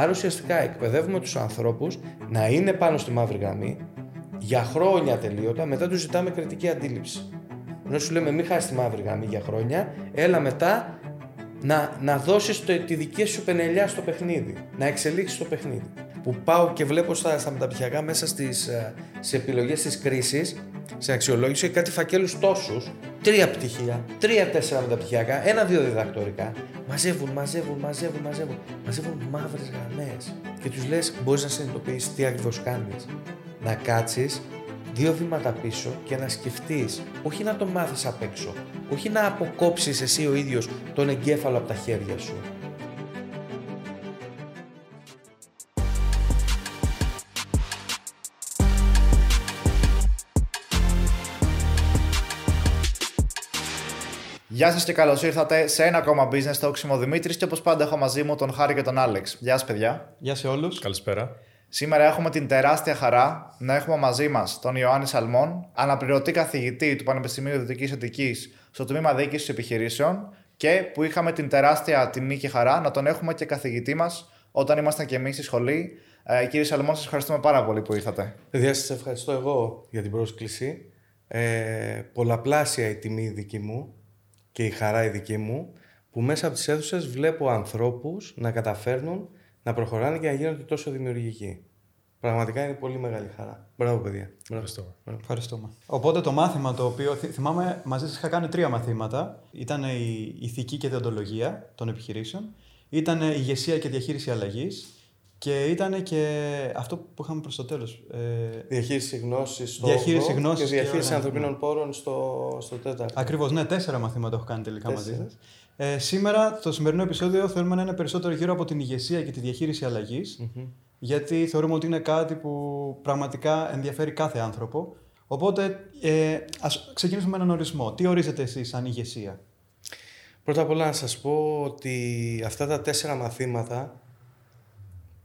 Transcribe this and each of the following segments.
Άρα ουσιαστικά εκπαιδεύουμε τους ανθρώπους να είναι πάνω στη μαύρη γραμμή για χρόνια τελείωτα, μετά τους ζητάμε κριτική αντίληψη. Ενώ σου λέμε μην χάσεις τη μαύρη γραμμή για χρόνια, έλα μετά να, να δώσεις τη δική σου πενελιά στο παιχνίδι, να εξελίξεις το παιχνίδι. Που πάω και βλέπω στα, στα μεταπτυχιακά μέσα στις, ε, σε επιλογές της κρίσης, σε αξιολόγηση, κάτι φακέλους τόσους, τρία πτυχία, τρία-τέσσερα μεταπτυχιακά, ένα-δύο διδακτορικά. Μαζεύουν, μαζεύουν, μαζεύουν, μαζεύουν. Μαζεύουν μαύρες γραμμές. Και τους λες, μπορείς να συνειδητοποιήσεις τι ακριβώς κάνεις. Να κάτσεις δύο βήματα πίσω και να σκεφτείς, όχι να το μάθεις απ' έξω, όχι να αποκόψεις εσύ ο ίδιος τον εγκέφαλο από τα χέρια σου. Γεια σας και καλώς ήρθατε σε ένα ακόμα business talk. Είμαι ο Δημήτρης και όπως πάντα έχω μαζί μου τον Χάρη και τον Άλεξ. Γεια σας, παιδιά. Γεια σε όλους. Καλησπέρα. Σήμερα έχουμε την τεράστια χαρά να έχουμε μαζί μας τον Ιωάννη Σαλμόν, αναπληρωτή καθηγητή του Πανεπιστημίου Δυτικής Αττικής στο τμήμα Διοίκησης Επιχειρήσεων και που είχαμε την τεράστια τιμή και χαρά να τον έχουμε και καθηγητή μας όταν ήμασταν και εμείς στη σχολή. Ε, κύριε Σαλμόν, σας ευχαριστούμε πάρα πολύ που ήρθατε. Παιδιά, σας ευχαριστώ εγώ για την πρόσκληση. Ε, πολλαπλάσια η τιμή δική μου και η χαρά η δική μου που μέσα από τις αίθουσες βλέπω ανθρώπους να καταφέρνουν να προχωράνε και να γίνονται τόσο δημιουργικοί. Πραγματικά είναι πολύ μεγάλη χαρά. Μπράβο, παιδιά. Ευχαριστώ. Ευχαριστούμε. Οπότε το μάθημα το οποίο θυμάμαι μαζί σας είχα κάνει τρία μαθήματα. Ήταν η ηθική και διοντολογία των επιχειρήσεων. Ήταν η ηγεσία και διαχείριση αλλαγής. Και ήταν και αυτό που είχαμε προς το τέλος. Ε... Διαχείριση γνώσης στο διαχείριση γνώσης και διαχείριση και ανθρωπίνων πόρων στο, στο τέταρτο. Ακριβώς, ναι, τέσσερα μαθήματα έχω κάνει τελικά τέσσερα. μαζί σα. Ε, σήμερα το σημερινό επεισόδιο θέλουμε να είναι περισσότερο γύρω από την ηγεσία και τη διαχείριση γιατί θεωρούμε ότι είναι κάτι που πραγματικά ενδιαφέρει κάθε άνθρωπο. Οπότε ε, ας ξεκινήσουμε με έναν ορισμό. Τι ορίζετε εσείς σαν ηγεσία; Πρώτα απ' όλα να σας πω ότι αυτά τα τέσσερα μαθήματα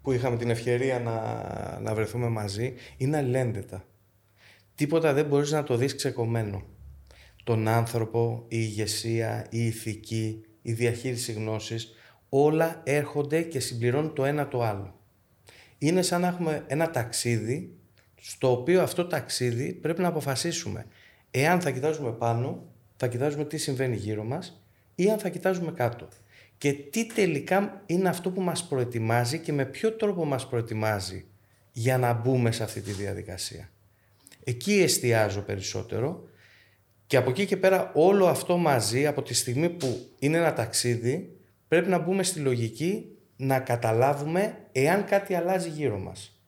που είχαμε την ευκαιρία να, να βρεθούμε μαζί είναι αλληλένδετα. Τίποτα δεν μπορείς να το δεις ξεκομμένο τον άνθρωπο, η ηγεσία, η ηθική, η διαχείριση γνώσης, όλα έρχονται και συμπληρώνουν το ένα το άλλο. Είναι σαν να έχουμε ένα ταξίδι, στο οποίο αυτό ταξίδι πρέπει να αποφασίσουμε εάν θα κοιτάζουμε πάνω, θα κοιτάζουμε τι συμβαίνει γύρω μας ή αν θα κοιτάζουμε κάτω. Και τι τελικά είναι αυτό που μας προετοιμάζει και με ποιο τρόπο μας προετοιμάζει για να μπούμε σε αυτή τη διαδικασία. Εκεί εστιάζω περισσότερο και από εκεί και πέρα όλο αυτό μαζί από τη στιγμή που είναι ένα ταξίδι πρέπει να μπούμε στη λογική να καταλάβουμε εάν κάτι αλλάζει γύρω μας.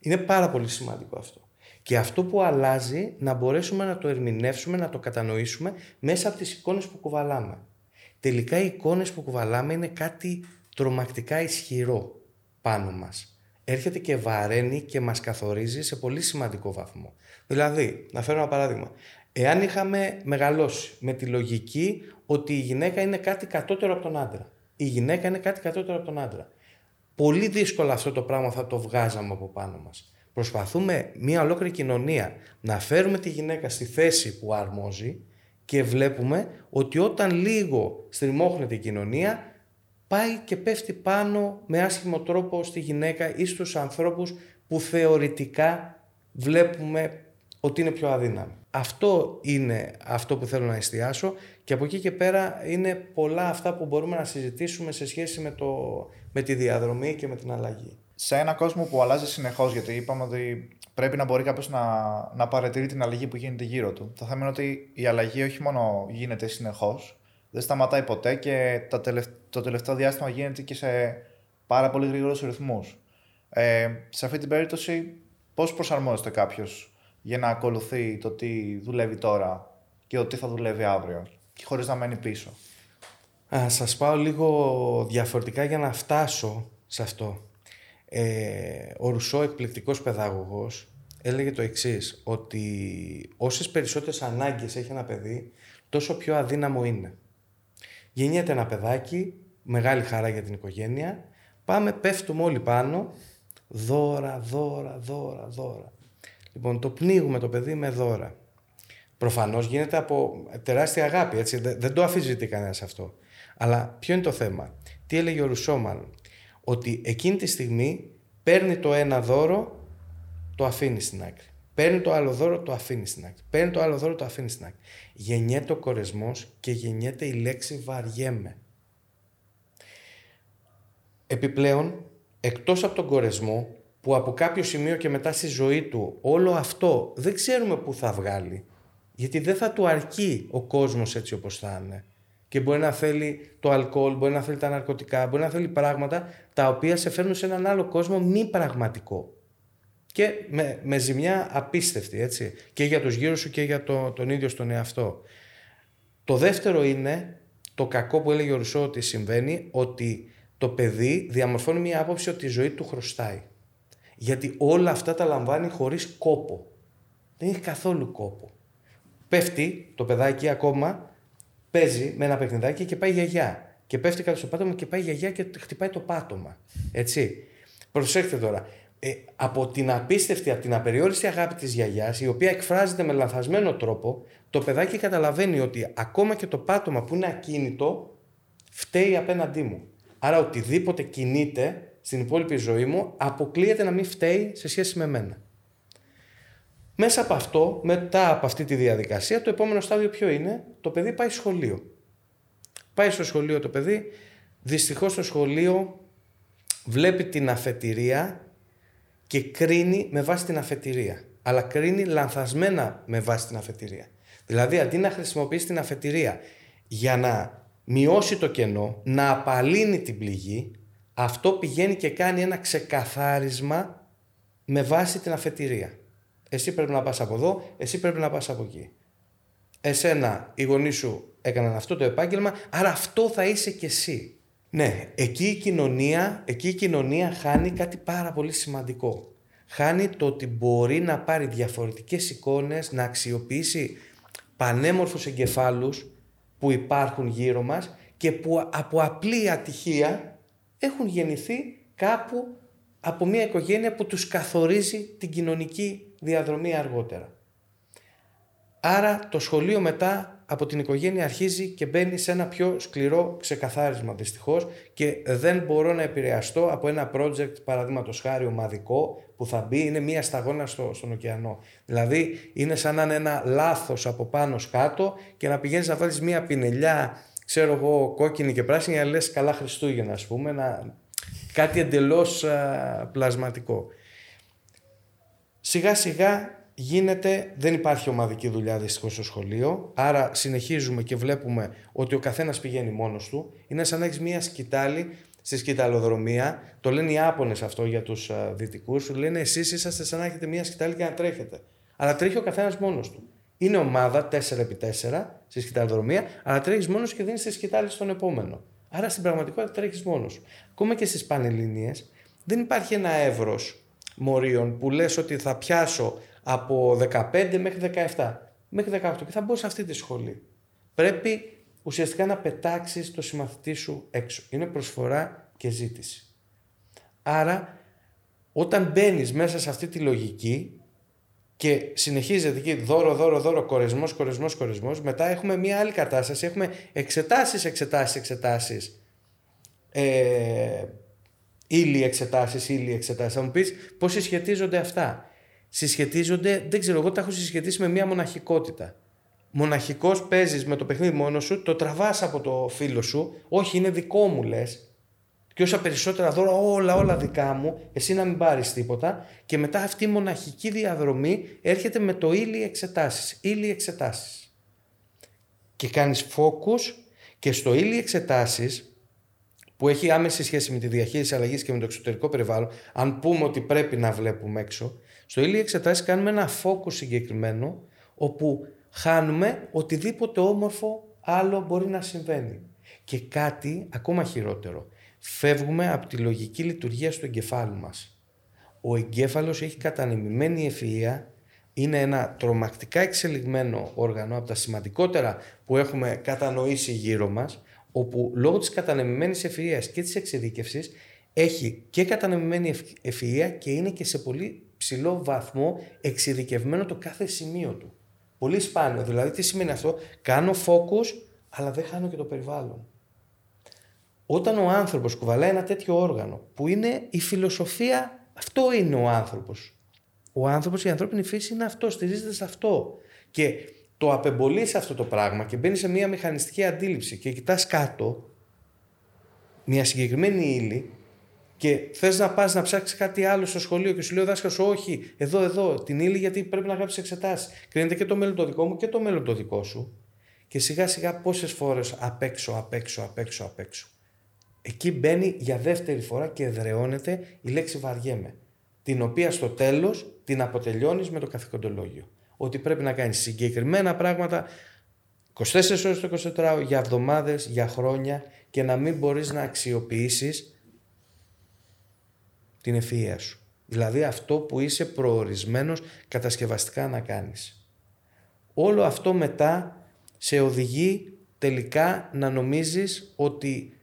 Είναι πάρα πολύ σημαντικό αυτό. Και αυτό που αλλάζει να μπορέσουμε να το ερμηνεύσουμε, να το κατανοήσουμε μέσα από τις εικόνες που κουβαλάμε. Τελικά οι εικόνες που κουβαλάμε είναι κάτι τρομακτικά ισχυρό πάνω μας. Έρχεται και βαραίνει και μας καθορίζει σε πολύ σημαντικό βαθμό. Δηλαδή, να φέρω ένα παράδειγμα. Εάν είχαμε μεγαλώσει με τη λογική ότι η γυναίκα είναι κάτι κατώτερο από τον άντρα. Η γυναίκα είναι κάτι κατώτερο από τον άντρα. Πολύ δύσκολα αυτό το πράγμα θα το βγάζαμε από πάνω μας. Προσπαθούμε μια ολόκληρη κοινωνία να φέρουμε τη γυναίκα στη θέση που αρμόζει και βλέπουμε ότι όταν λίγο στριμώχνεται η κοινωνία πάει και πέφτει πάνω με άσχημο τρόπο στη γυναίκα ή στους ανθρώπους που θεωρητικά βλέπουμε ότι είναι πιο αδύναμοι. Αυτό είναι αυτό που θέλω να εστιάσω και από εκεί και πέρα είναι πολλά αυτά που μπορούμε να συζητήσουμε σε σχέση με, το, με τη διαδρομή και με την αλλαγή. Σε ένα κόσμο που αλλάζει συνεχώς, γιατί είπαμε ότι πρέπει να μπορεί κάποιος να, να παρατηρεί την αλλαγή που γίνεται γύρω του. Το θέμα είναι ότι η αλλαγή όχι μόνο γίνεται συνεχώς, δεν σταματάει ποτέ και το, το τελευταίο διάστημα γίνεται και σε πάρα πολύ γρήγορους ρυθμούς. Ε, σε αυτή την περίπτωση, πώς προσαρμόζεται κάποιος για να ακολουθεί το τι δουλεύει τώρα και το τι θα δουλεύει αύριο και χωρίς να μένει πίσω; Α, σας πάω λίγο διαφορετικά για να φτάσω σε αυτό. Ε, ο Ρουσό, εκπληκτικός παιδάγωγος, έλεγε το εξής, ότι όσες περισσότερες ανάγκες έχει ένα παιδί, τόσο πιο αδύναμο είναι. Γεννιέται ένα παιδάκι, μεγάλη χαρά για την οικογένεια, πάμε, πέφτουμε όλοι πάνω, δώρα, δώρα, δώρα, δώρα. Λοιπόν, το πνίγουμε το παιδί με δώρα. Προφανώς γίνεται από τεράστια αγάπη, έτσι. Δεν το αφιζητεί κανένας αυτό. Αλλά ποιο είναι το θέμα; Τι έλεγε ο Ρουσόμαν. Ότι εκείνη τη στιγμή παίρνει το ένα δώρο, το αφήνει στην άκρη. Παίρνει το άλλο δώρο, το αφήνει στην άκρη. Παίρνει το άλλο δώρο, το αφήνει στην άκρη. Γεννιέται ο κορεσμός και γεννιέται η λέξη βαριέμαι. Επιπλέον, εκτός από τον κορεσμό, που από κάποιο σημείο και μετά στη ζωή του όλο αυτό δεν ξέρουμε πού θα βγάλει. Γιατί δεν θα του αρκεί ο κόσμος έτσι όπως θα είναι. Και μπορεί να θέλει το αλκοόλ, μπορεί να θέλει τα ναρκωτικά, μπορεί να θέλει πράγματα τα οποία σε φέρνουν σε έναν άλλο κόσμο μη πραγματικό. Και με, με ζημιά απίστευτη, έτσι. Και για τους γύρω σου και για το, τον ίδιο στον εαυτό. Το δεύτερο είναι το κακό που έλεγε ο Ρουσό ότι συμβαίνει, ότι το παιδί διαμορφώνει μια άποψη ότι η ζωή του χρωστάει. Γιατί όλα αυτά τα λαμβάνει χωρίς κόπο. Δεν έχει καθόλου κόπο. Πέφτει το παιδάκι ακόμα, παίζει με ένα παιχνιδάκι και πάει γιαγιά. Και πέφτει κάτω στο πάτωμα και πάει γιαγιά και χτυπάει το πάτωμα. Έτσι. Προσέξτε τώρα. Ε, από την απίστευτη, από την απεριόριστη αγάπη της γιαγιάς, η οποία εκφράζεται με λανθασμένο τρόπο, το παιδάκι καταλαβαίνει ότι ακόμα και το πάτωμα που είναι ακίνητο, φταίει απέναντί μου. Άρα οτιδήποτε κινείται στην υπόλοιπη ζωή μου αποκλείεται να μην φταίει σε σχέση με μένα. Μέσα από αυτό, μετά από αυτή τη διαδικασία, το επόμενο στάδιο ποιο είναι, το παιδί πάει σχολείο. Πάει στο σχολείο το παιδί, δυστυχώς στο σχολείο βλέπει την αφετηρία και κρίνει με βάση την αφετηρία. Αλλά κρίνει λανθασμένα με βάση την αφετηρία. Δηλαδή αντί να χρησιμοποιήσει την αφετηρία για να μειώσει το κενό, να απαλύνει την πληγή, αυτό πηγαίνει και κάνει ένα ξεκαθάρισμα με βάση την αφετηρία. Εσύ πρέπει να πας από εδώ, εσύ πρέπει να πας από εκεί. Εσένα, οι γονείς σου έκαναν αυτό το επάγγελμα, άρα αυτό θα είσαι και εσύ. Ναι, εκεί η κοινωνία, εκεί η κοινωνία χάνει κάτι πάρα πολύ σημαντικό. Χάνει το ότι μπορεί να πάρει διαφορετικές εικόνες, να αξιοποιήσει πανέμορφους εγκεφάλους που υπάρχουν γύρω μας και που από απλή ατυχία έχουν γεννηθεί κάπου από μια οικογένεια που τους καθορίζει την κοινωνική διαδρομή αργότερα. Άρα το σχολείο μετά από την οικογένεια αρχίζει και μπαίνει σε ένα πιο σκληρό ξεκαθάρισμα δυστυχώς και δεν μπορώ να επηρεαστώ από ένα project παραδείγματος χάρη ομαδικό που θα μπει, είναι μία σταγόνα στο, στον ωκεανό. Δηλαδή είναι σαν να είναι ένα λάθος από πάνω κάτω και να πηγαίνεις να βάλεις μία πινελιά ξέρω εγώ, κόκκινη και πράσινη, αλλά λες καλά Χριστούγεννα, ας πούμε, να... κάτι εντελώς πλασματικό. Σιγά σιγά γίνεται, δεν υπάρχει ομαδική δουλειά δυστυχώς στο σχολείο, άρα συνεχίζουμε και βλέπουμε ότι ο καθένας πηγαίνει μόνος του. Είναι σαν να έχεις μία σκητάλη στη σκηταλοδρομία, το λένε οι Άπωνες αυτό για τους α, δυτικούς, σου λένε εσείς είσαστε σαν να έχετε μία σκητάλη και να τρέχετε. Αλλά τρέχει ο καθένας μόνος του. Είναι ομάδα 4x4 στη σκηταλοδρομία, αλλά τρέχεις μόνος και δίνεις τη σκητάλη στον επόμενο. Άρα στην πραγματικότητα τρέχεις μόνος. Ακόμα και στις πανελληνίε δεν υπάρχει ένα εύρος μορίων που λες ότι θα πιάσω από 15 μέχρι 17, μέχρι 18 και θα μπω σε αυτή τη σχολή. Πρέπει ουσιαστικά να πετάξεις το συμμαθητή σου έξω. Είναι προσφορά και ζήτηση. Άρα όταν μπαίνεις μέσα σε αυτή τη λογική και συνεχίζεται εκεί δώρο, δώρο, δώρο, κορεσμός, κορεσμός, κορεσμός. Μετά έχουμε μια άλλη κατάσταση. Έχουμε εξετάσεις, εξετάσεις, εξετάσεις. Ε, ύλη εξετάσεις, ύλη εξετάσεις. Θα μου πεις πώς συσχετίζονται αυτά. Συσχετίζονται, δεν ξέρω, εγώ τα έχω συσχετίσει με μια μοναχικότητα. Μοναχικός παίζεις με το παιχνίδι μόνος σου, το τραβάς από το φίλο σου. Όχι, είναι δικό μου λες και όσα περισσότερα δώρα, όλα, όλα δικά μου, εσύ να μην πάρεις τίποτα. Και μετά αυτή η μοναχική διαδρομή έρχεται με το ύλη εξετάσεις. Ύλη εξετάσεις. Και κάνεις focus και στο ύλη εξετάσεις που έχει άμεση σχέση με τη διαχείριση αλλαγής και με το εξωτερικό περιβάλλον, αν πούμε ότι πρέπει να βλέπουμε έξω, στο ύλη εξετάσεις κάνουμε ένα focus συγκεκριμένο, όπου χάνουμε οτιδήποτε όμορφο άλλο μπορεί να συμβαίνει. Και κάτι ακόμα χειρότερο φεύγουμε από τη λογική λειτουργία του εγκεφάλου μας. Ο εγκέφαλος έχει κατανεμημένη ευφυΐα, είναι ένα τρομακτικά εξελιγμένο όργανο από τα σημαντικότερα που έχουμε κατανοήσει γύρω μας, όπου λόγω της κατανεμημένης ευφυΐας και της εξειδίκευσης έχει και κατανεμημένη ευφυΐα και είναι και σε πολύ ψηλό βαθμό εξειδικευμένο το κάθε σημείο του. Πολύ σπάνιο. Δηλαδή τι σημαίνει αυτό; Κάνω focus αλλά δεν χάνω και το περιβάλλον. Όταν ο άνθρωπος κουβαλάει ένα τέτοιο όργανο που είναι η φιλοσοφία, αυτό είναι ο άνθρωπος. Ο άνθρωπος, η ανθρώπινη φύση είναι αυτό, στηρίζεται σε αυτό. Και το απεμπολείς αυτό το πράγμα και μπαίνει σε μια μηχανιστική αντίληψη και κοιτάς κάτω μια συγκεκριμένη ύλη και θες να πας να ψάξεις κάτι άλλο στο σχολείο και σου λέει ο δάσκαλος, Όχι, εδώ, εδώ, την ύλη γιατί πρέπει να γράψεις εξετάσεις. Κρίνεται και το μέλλον το δικό μου και το μέλλον το δικό σου. Και σιγά σιγά πόσες φορές απ' έξω, απ' έξω, απ' έξω, απ' έξω. Εκεί μπαίνει για δεύτερη φορά και εδραιώνεται η λέξη βαριέμαι. Την οποία στο τέλος την αποτελειώνεις με το καθηκοντολόγιο. Ότι πρέπει να κάνεις συγκεκριμένα πράγματα 24 ώρες το 24 για εβδομάδες, για χρόνια και να μην μπορείς να αξιοποιήσεις την ευφυΐα σου. Δηλαδή αυτό που είσαι προορισμένος κατασκευαστικά να κάνεις. Όλο αυτό μετά σε οδηγεί τελικά να νομίζεις ότι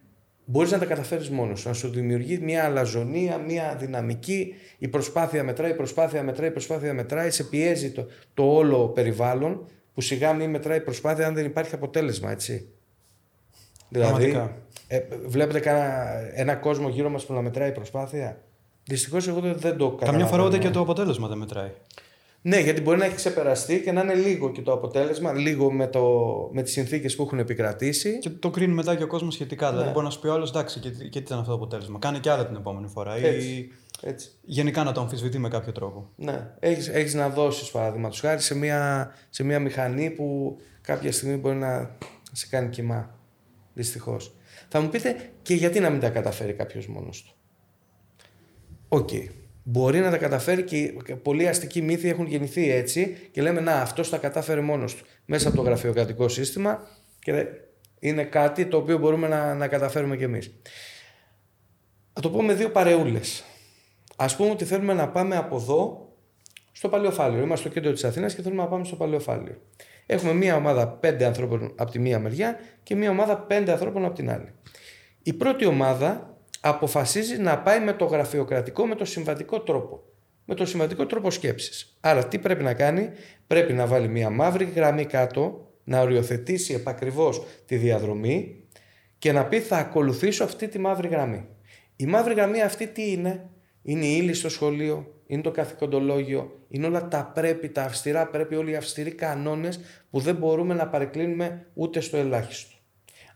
μπορείς να τα καταφέρεις μόνος σου, να σου δημιουργεί μια αλαζονία, μια δυναμική, η προσπάθεια μετράει, η προσπάθεια μετράει, η προσπάθεια μετράει, σε πιέζει το, το όλο περιβάλλον που σιγά μην μετράει η προσπάθεια αν δεν υπάρχει αποτέλεσμα, έτσι. Δηλαδή, ε, βλέπετε κανένα, ένα κόσμο γύρω μας που να μετράει η προσπάθεια; Δυστυχώς εγώ δεν, δεν το καταλαβαίνω. Καμιά φορά ούτε και το αποτέλεσμα δεν μετράει. Ναι, γιατί μπορεί να έχει ξεπεραστεί και να είναι λίγο και το αποτέλεσμα, λίγο με, το, με τις συνθήκες που έχουν επικρατήσει. Και το κρίνει μετά και ο κόσμος σχετικά. Δηλαδή, ναι. Δηλαδή, μπορεί να σου πει ο άλλος, εντάξει, και, και τι ήταν αυτό το αποτέλεσμα. Κάνει και άλλα την επόμενη φορά. Έτσι, ή έτσι. γενικά να το αμφισβητεί με κάποιο τρόπο. Ναι. Έχει έχεις να δώσεις, παραδείγματος χάρη, σε μια, σε μια μηχανή που κάποια στιγμή μπορεί να σε κάνει κοιμά. Δυστυχώς. Θα μου πείτε και γιατί να μην τα καταφέρει κάποιος μόνος του; OK. Okay. Μπορεί να τα καταφέρει και πολλοί αστικοί μύθοι έχουν γεννηθεί έτσι και λέμε να αυτός τα κατάφερε μόνος του μέσα από το γραφειοκρατικό σύστημα και είναι κάτι το οποίο μπορούμε να, να καταφέρουμε κι εμείς. Θα το πω με δύο παρεούλες. Ας πούμε ότι θέλουμε να πάμε από εδώ στο Παλαιό Φάληρο. Είμαστε στο κέντρο της Αθήνας και θέλουμε να πάμε στο Παλαιό Φάληρο. Έχουμε μία ομάδα πέντε ανθρώπων από τη μία μεριά και μία ομάδα πέντε ανθρώπων από την άλλη. Η πρώτη ομάδα αποφασίζει να πάει με το γραφειοκρατικό, με το συμβατικό τρόπο. Με το συμβατικό τρόπο σκέψης. Άρα τι πρέπει να κάνει, πρέπει να βάλει μία μαύρη γραμμή κάτω, να οριοθετήσει επακριβώς τη διαδρομή και να πει θα ακολουθήσω αυτή τη μαύρη γραμμή. Η μαύρη γραμμή αυτή τι είναι, είναι η ύλη στο σχολείο, είναι το καθηκοντολόγιο, είναι όλα τα πρέπει, τα αυστηρά πρέπει, όλοι οι αυστηροί κανόνες που δεν μπορούμε να παρεκκλίνουμε ούτε στο ελάχιστο.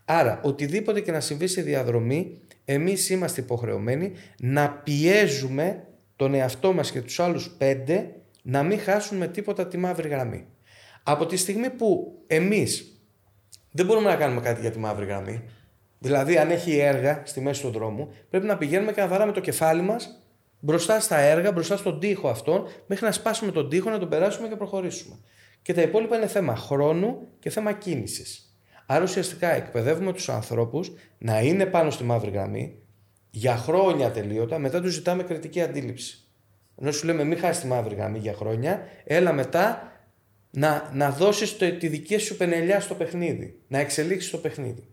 Άρα, οτιδήποτε και να συμβεί στη διαδρομή, εμείς είμαστε υποχρεωμένοι να πιέζουμε τον εαυτό μας και τους άλλους πέντε να μην χάσουμε τίποτα τη μαύρη γραμμή. Από τη στιγμή που εμείς δεν μπορούμε να κάνουμε κάτι για τη μαύρη γραμμή, δηλαδή αν έχει έργα στη μέση του δρόμου, πρέπει να πηγαίνουμε και να βαράμε το κεφάλι μας μπροστά στα έργα, μπροστά στον τοίχο αυτόν, μέχρι να σπάσουμε τον τοίχο, να τον περάσουμε και προχωρήσουμε. Και τα υπόλοιπα είναι θέμα χρόνου και θέμα κίνησης. Άρα ουσιαστικά εκπαιδεύουμε τους ανθρώπους να είναι πάνω στη μαύρη γραμμή για χρόνια τελείωτα, μετά τους ζητάμε κριτική αντίληψη. Ενώ σου λέμε μην χάσεις τη μαύρη γραμμή για χρόνια, έλα μετά να, να δώσεις τη δική σου πενελιά στο παιχνίδι, να εξελίξεις το παιχνίδι.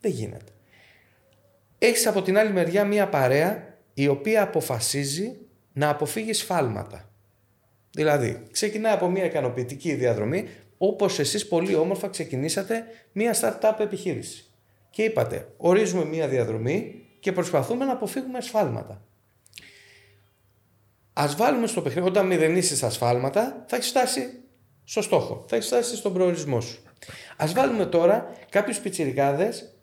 Δεν γίνεται. Έχεις από την άλλη μεριά μία παρέα η οποία αποφασίζει να αποφύγεις σφάλματα. Δηλαδή, ξεκινάει από μια ικανοποιητική διαδρομή όπως εσείς πολύ όμορφα ξεκινήσατε μια startup επιχείρηση. Και είπατε, ορίζουμε μια διαδρομή και προσπαθούμε να αποφύγουμε ασφάλματα. Ας βάλουμε στο παιχνίδι, όταν μηδενίσεις ασφάλματα, θα έχεις φτάσει στο στόχο, θα έχεις φτάσει στον προορισμό σου. Ας βάλουμε τώρα κάποιους πιτσιρικάδες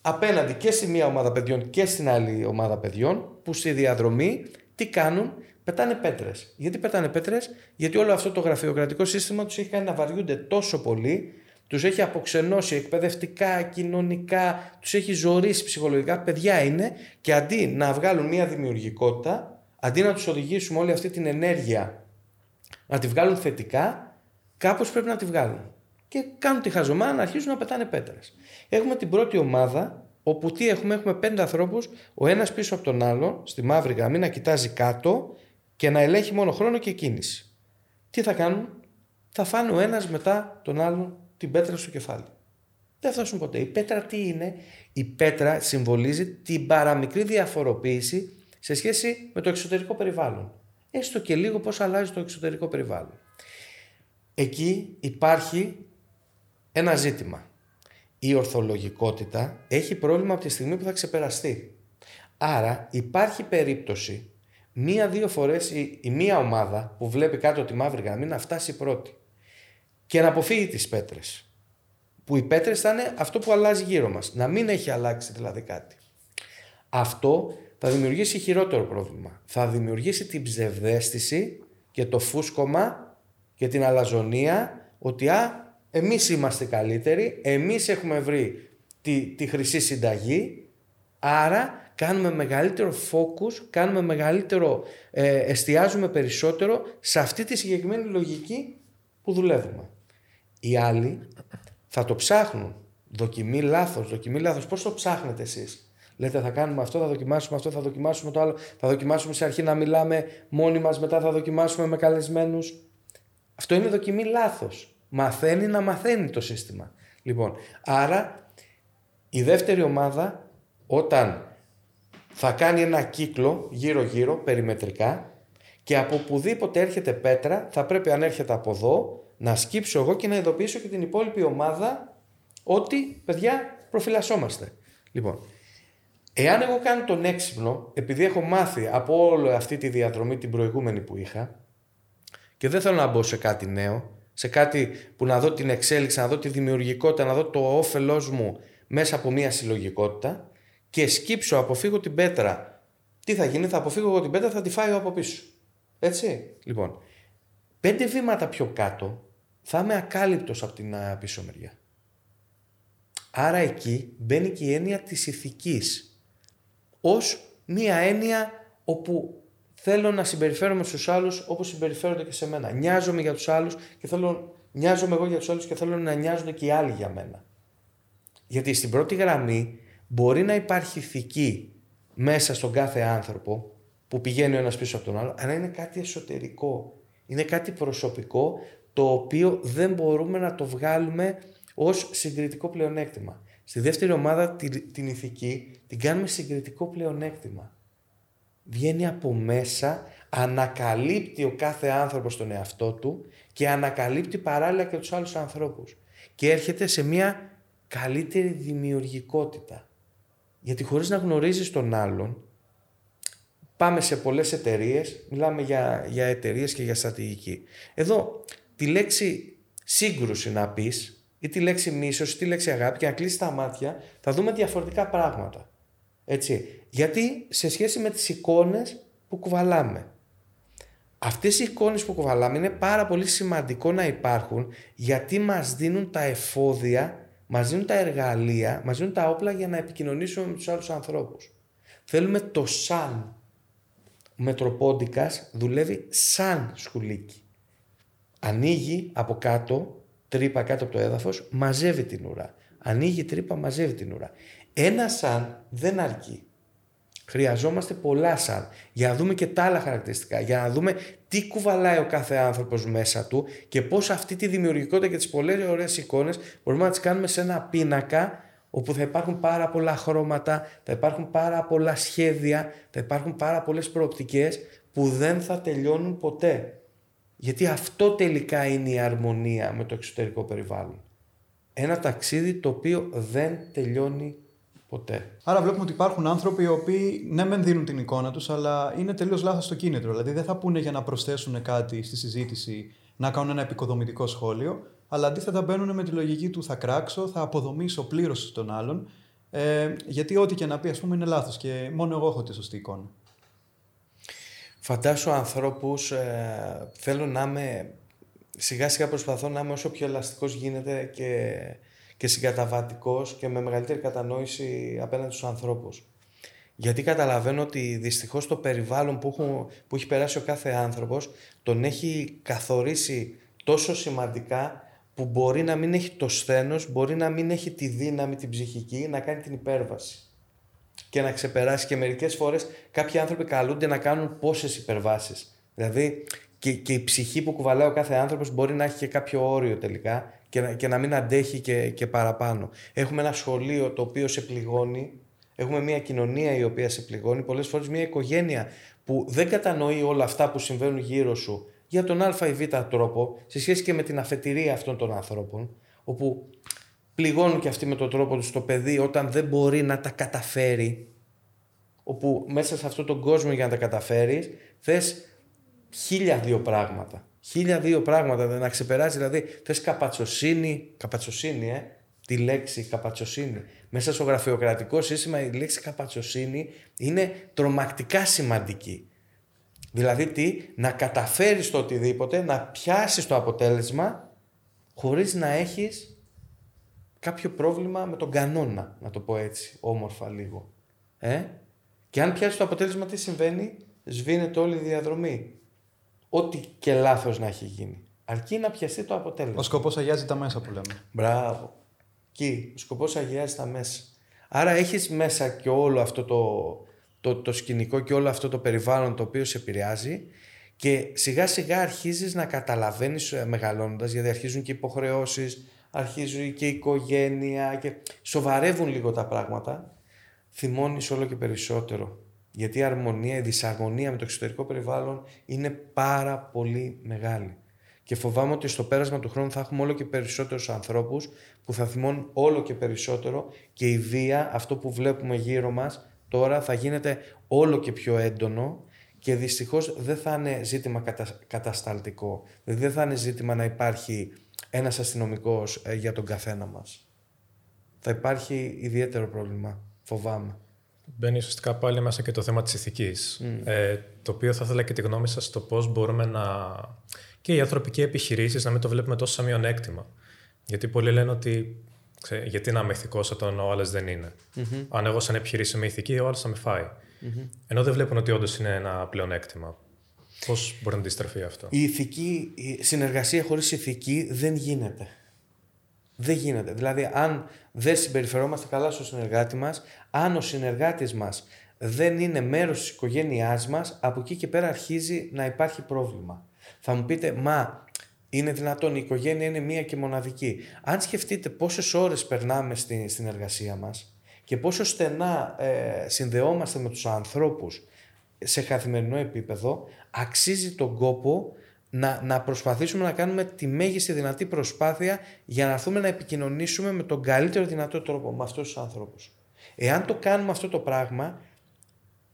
απέναντι και σε μια ομάδα παιδιών και στην άλλη ομάδα παιδιών που στη διαδρομή τι κάνουν, πετάνε πέτρες. Γιατί πετάνε πέτρες, Γιατί όλο αυτό το γραφειοκρατικό σύστημα τους έχει κάνει να βαριούνται τόσο πολύ, τους έχει αποξενώσει εκπαιδευτικά, κοινωνικά, τους έχει ζωρίσει ψυχολογικά. Παιδιά είναι και αντί να βγάλουν μια δημιουργικότητα, αντί να τους οδηγήσουμε όλη αυτή την ενέργεια να τη βγάλουν θετικά, κάπως πρέπει να τη βγάλουν. Και κάνουν τη χαζομάρα να αρχίσουν να πετάνε πέτρες. Έχουμε την πρώτη ομάδα, όπου τι έχουμε, έχουμε πέντε ανθρώπους, ο ένας πίσω από τον άλλο, στη μαύρη γραμμή, να κοιτάζει κάτω και να ελέγχει μόνο χρόνο και κίνηση. Τι θα κάνουν, θα φάνε ο ένας μετά τον άλλον την πέτρα στο κεφάλι. Δεν θα φτάσουν ποτέ. Η πέτρα τι είναι, η πέτρα συμβολίζει την παραμικρή διαφοροποίηση σε σχέση με το εξωτερικό περιβάλλον. Έστω και λίγο πώς αλλάζει το εξωτερικό περιβάλλον. Εκεί υπάρχει ένα ζήτημα. η ορθολογικότητα έχει πρόβλημα από τη στιγμή που θα ξεπεραστεί. Άρα υπάρχει περίπτωση μία-δύο φορές η, η μία ομάδα που βλέπει κάτω τη μαύρη γραμμή να φτάσει πρώτη και να αποφύγει τις πέτρες. Που οι πέτρες θα είναι αυτό που αλλάζει γύρω μας. Να μην έχει αλλάξει δηλαδή κάτι. Αυτό θα δημιουργήσει χειρότερο πρόβλημα. Θα δημιουργήσει την ψευδέστηση και το φούσκωμα και την αλαζονία ότι α, εμείς είμαστε καλύτεροι, εμείς έχουμε βρει τη, τη χρυσή συνταγή, άρα κάνουμε μεγαλύτερο focus, κάνουμε μεγαλύτερο, ε, εστιάζουμε περισσότερο σε αυτή τη συγκεκριμένη λογική που δουλεύουμε. Οι άλλοι θα το ψάχνουν. Δοκιμή λάθος, δοκιμή λάθος. Πώς το ψάχνετε εσείς; Λέτε θα κάνουμε αυτό, θα δοκιμάσουμε αυτό, θα δοκιμάσουμε το άλλο. Θα δοκιμάσουμε σε αρχή να μιλάμε μόνοι μας, μετά θα δοκιμάσουμε με καλεσμένους. Αυτό είναι δοκιμή λάθος. Μαθαίνει να μαθαίνει το σύστημα. Λοιπόν, άρα η δεύτερη ομάδα όταν θα κάνει ένα κύκλο γύρω-γύρω περιμετρικά και από οπουδήποτε έρχεται πέτρα θα πρέπει αν έρχεται από εδώ να σκύψω εγώ και να ειδοποιήσω και την υπόλοιπη ομάδα ότι παιδιά προφυλασσόμαστε. Λοιπόν, εάν εγώ κάνω τον έξυπνο, επειδή έχω μάθει από όλη αυτή τη διαδρομή την προηγούμενη που είχα και δεν θέλω να μπω σε κάτι νέο, σε κάτι που να δω την εξέλιξη, να δω τη δημιουργικότητα, να δω το όφελός μου μέσα από μια συλλογικότητα και σκύψω, αποφύγω την πέτρα. Τι θα γίνει, θα αποφύγω εγώ την πέτρα, θα τη φάει από πίσω. Έτσι, λοιπόν. Πέντε βήματα πιο κάτω θα είμαι ακάλυπτος από την πίσω μεριά. Άρα εκεί μπαίνει και η έννοια της ηθικής ως μία έννοια όπου θέλω να συμπεριφέρομαι στους άλλους όπως συμπεριφέρονται και σε μένα. Νοιάζομαι για τους άλλους και θέλω, νοιάζομαι εγώ για τους άλλους και θέλω να νοιάζονται και οι άλλοι για μένα. Γιατί στην πρώτη γραμμή μπορεί να υπάρχει ηθική μέσα στον κάθε άνθρωπο που πηγαίνει ο ένας πίσω από τον άλλο, αλλά είναι κάτι εσωτερικό. Είναι κάτι προσωπικό το οποίο δεν μπορούμε να το βγάλουμε ως συγκριτικό πλεονέκτημα. Στη δεύτερη ομάδα την, την ηθική την κάνουμε συγκριτικό πλεονέκτημα. Βγαίνει από μέσα, ανακαλύπτει ο κάθε άνθρωπος τον εαυτό του και ανακαλύπτει παράλληλα και τους άλλους ανθρώπους. Και έρχεται σε μια καλύτερη δημιουργικότητα. Γιατί χωρίς να γνωρίζεις τον άλλον, πάμε σε πολλές εταιρείες, μιλάμε για, για εταιρείες και για στρατηγική. Εδώ τη λέξη σύγκρουση να πεις ή τη λέξη μίσος ή τη λέξη αγάπη και να κλείσεις τα μάτια, θα δούμε διαφορετικά πράγματα. Έτσι. Γιατί σε σχέση με τις εικόνες που κουβαλάμε. Αυτές οι εικόνες που κουβαλάμε είναι πάρα πολύ σημαντικό να υπάρχουν γιατί μας δίνουν τα εφόδια, μας δίνουν τα εργαλεία, μας δίνουν τα όπλα για να επικοινωνήσουμε με τους άλλους ανθρώπους. Θέλουμε το σαν. Ο Μετροπόντικας δουλεύει σαν σκουλίκι ανοίγει από κάτω, τρύπα κάτω από το έδαφος, μαζεύει την ουρά. Ανοίγει τρύπα, μαζεύει την ουρά. Ένα σαν δεν αρκεί. Χρειαζόμαστε πολλά σαν για να δούμε και τα άλλα χαρακτηριστικά, για να δούμε τι κουβαλάει ο κάθε άνθρωπος μέσα του και πώς αυτή τη δημιουργικότητα και τις πολλές ωραίες εικόνες μπορούμε να τις κάνουμε σε ένα πίνακα όπου θα υπάρχουν πάρα πολλά χρώματα, θα υπάρχουν πάρα πολλά σχέδια, θα υπάρχουν πάρα πολλές προοπτικές που δεν θα τελειώνουν ποτέ. Γιατί αυτό τελικά είναι η αρμονία με το εξωτερικό περιβάλλον. Ένα ταξίδι το οποίο δεν τελειώνει ποτέ. Άρα βλέπουμε ότι υπάρχουν άνθρωποι οι οποίοι ναι μεν δίνουν την εικόνα τους αλλά είναι τελείως λάθος το κίνητρο. Δηλαδή δεν θα πούνε για να προσθέσουν κάτι στη συζήτηση, να κάνουν ένα επικοδομητικό σχόλιο, αλλά αντίθετα μπαίνουν με τη λογική του θα κράξω, θα αποδομήσω πλήρως τον άλλον, ε, γιατί ό,τι και να πει ας πούμε είναι λάθος και μόνο εγώ έχω τη σωστή εικόνα. Φαντάσου ανθρώπους, ε, θέλω να είμαι, σιγά σιγά προσπαθώ να είμαι όσο πιο ελαστικός γίνεται και, και συγκαταβατικός και με μεγαλύτερη κατανόηση απέναντι στους ανθρώπους. Γιατί καταλαβαίνω ότι δυστυχώς το περιβάλλον που, που έχει περάσει ο κάθε άνθρωπος τον έχει καθορίσει τόσο σημαντικά που μπορεί να μην έχει το σθένος, μπορεί να μην έχει τη δύναμη, την ψυχική, να κάνει την υπέρβαση και να ξεπεράσει. Και μερικές φορές κάποιοι άνθρωποι καλούνται να κάνουν πόσες υπερβάσεις. Δηλαδή και, και η ψυχή που κουβαλάει ο κάθε άνθρωπος μπορεί να έχει και κάποιο όριο τελικά και να, και να μην αντέχει και, και παραπάνω. Έχουμε ένα σχολείο το οποίο σε πληγώνει. Έχουμε μια κοινωνία η οποία σε πληγώνει. Πολλές φορές μια οικογένεια που δεν κατανοεί όλα αυτά που συμβαίνουν γύρω σου για τον α ή β τρόπο σε σχέση και με την αφετηρία αυτών των ανθρώπων όπου πληγώνουν και αυτοί με τον τρόπο τους το παιδί όταν δεν μπορεί να τα καταφέρει. Όπου μέσα σε αυτόν τον κόσμο για να τα καταφέρεις θες χίλια δύο πράγματα. Χίλια δύο πράγματα δεν να ξεπεράσει. Δηλαδή θες καπατσοσύνη, καπατσοσύνη ε, τη λέξη καπατσοσύνη. Μέσα στο γραφειοκρατικό σύστημα η λέξη καπατσοσύνη είναι τρομακτικά σημαντική. Δηλαδή τι, να καταφέρεις το οτιδήποτε, να πιάσεις το αποτέλεσμα χωρίς να έχεις κάποιο πρόβλημα με τον κανόνα, να το πω έτσι, όμορφα λίγο. Ε; Και αν πιάσεις το αποτέλεσμα τι συμβαίνει, σβήνεται όλη η διαδρομή. Ό,τι και λάθος να έχει γίνει. Αρκεί να πιαστεί το αποτέλεσμα. Ο σκοπός αγιάζει τα μέσα που λέμε. Μπράβο. Κι, ο σκοπός αγιάζει τα μέσα. Άρα έχεις μέσα και όλο αυτό το, το, το σκηνικό και όλο αυτό το περιβάλλον το οποίο σε επηρεάζει και σιγά σιγά αρχίζεις να καταλαβαίνεις ε, μεγαλώνοντας γιατί αρχίζουν και υποχρεώσεις, αρχίζουν και η οικογένεια και σοβαρεύουν λίγο τα πράγματα θυμώνεις όλο και περισσότερο γιατί η αρμονία, η δυσαρμονία με το εξωτερικό περιβάλλον είναι πάρα πολύ μεγάλη. Και φοβάμαι ότι στο πέρασμα του χρόνου θα έχουμε όλο και περισσότερους ανθρώπους που θα θυμώνουν όλο και περισσότερο και η βία, αυτό που βλέπουμε γύρω μας, τώρα θα γίνεται όλο και πιο έντονο και δυστυχώς δεν θα είναι ζήτημα κατασταλτικό. Δηλαδή δεν θα είναι ζήτημα να υπάρχει ένας αστυνομικός ε, για τον καθένα μας. Θα υπάρχει ιδιαίτερο πρόβλημα, φοβάμαι. Μπαίνει ουσιαστικά πάλι μέσα και το θέμα της ηθικής, ε, το οποίο θα ήθελα και τη γνώμη σας στο πώς μπορούμε να... και οι ανθρωπικοί επιχειρήσεις να μην το βλέπουμε τόσο σαν μειονέκτημα. Γιατί πολλοί λένε ότι Ξέ, γιατί να είμαι ηθικός όταν ο άλλος δεν ειναι Αν εγώ σαν επιχειρήση είμαι ηθική, ο άλλος θα με φάει. Ενώ δεν βλέπουν ότι όντως είναι ένα πλεονέκτημα. Πώς μπορεί να αντιστραφεί αυτό; Η ηθική, η συνεργασία χωρίς ηθική δεν γίνεται. Δεν γίνεται. Δηλαδή, αν δεν συμπεριφερόμαστε καλά στο συνεργάτη μας, αν ο συνεργάτης μας δεν είναι μέρος της οικογένειάς μας, από εκεί και πέρα αρχίζει να υπάρχει πρόβλημα. Θα μου πείτε, μα είναι δυνατόν, η οικογένεια είναι μία και μοναδική. Αν σκεφτείτε πόσες ώρες περνάμε στην, στην εργασία μας και πόσο στενά ε, συνδεόμαστε με τους ανθρώπους σε καθημερινό επίπεδο, αξίζει τον κόπο να, να προσπαθήσουμε να κάνουμε τη μέγιστη δυνατή προσπάθεια για να έρθουμε να επικοινωνήσουμε με τον καλύτερο δυνατό τρόπο με αυτούς τους ανθρώπους. Εάν το κάνουμε αυτό το πράγμα,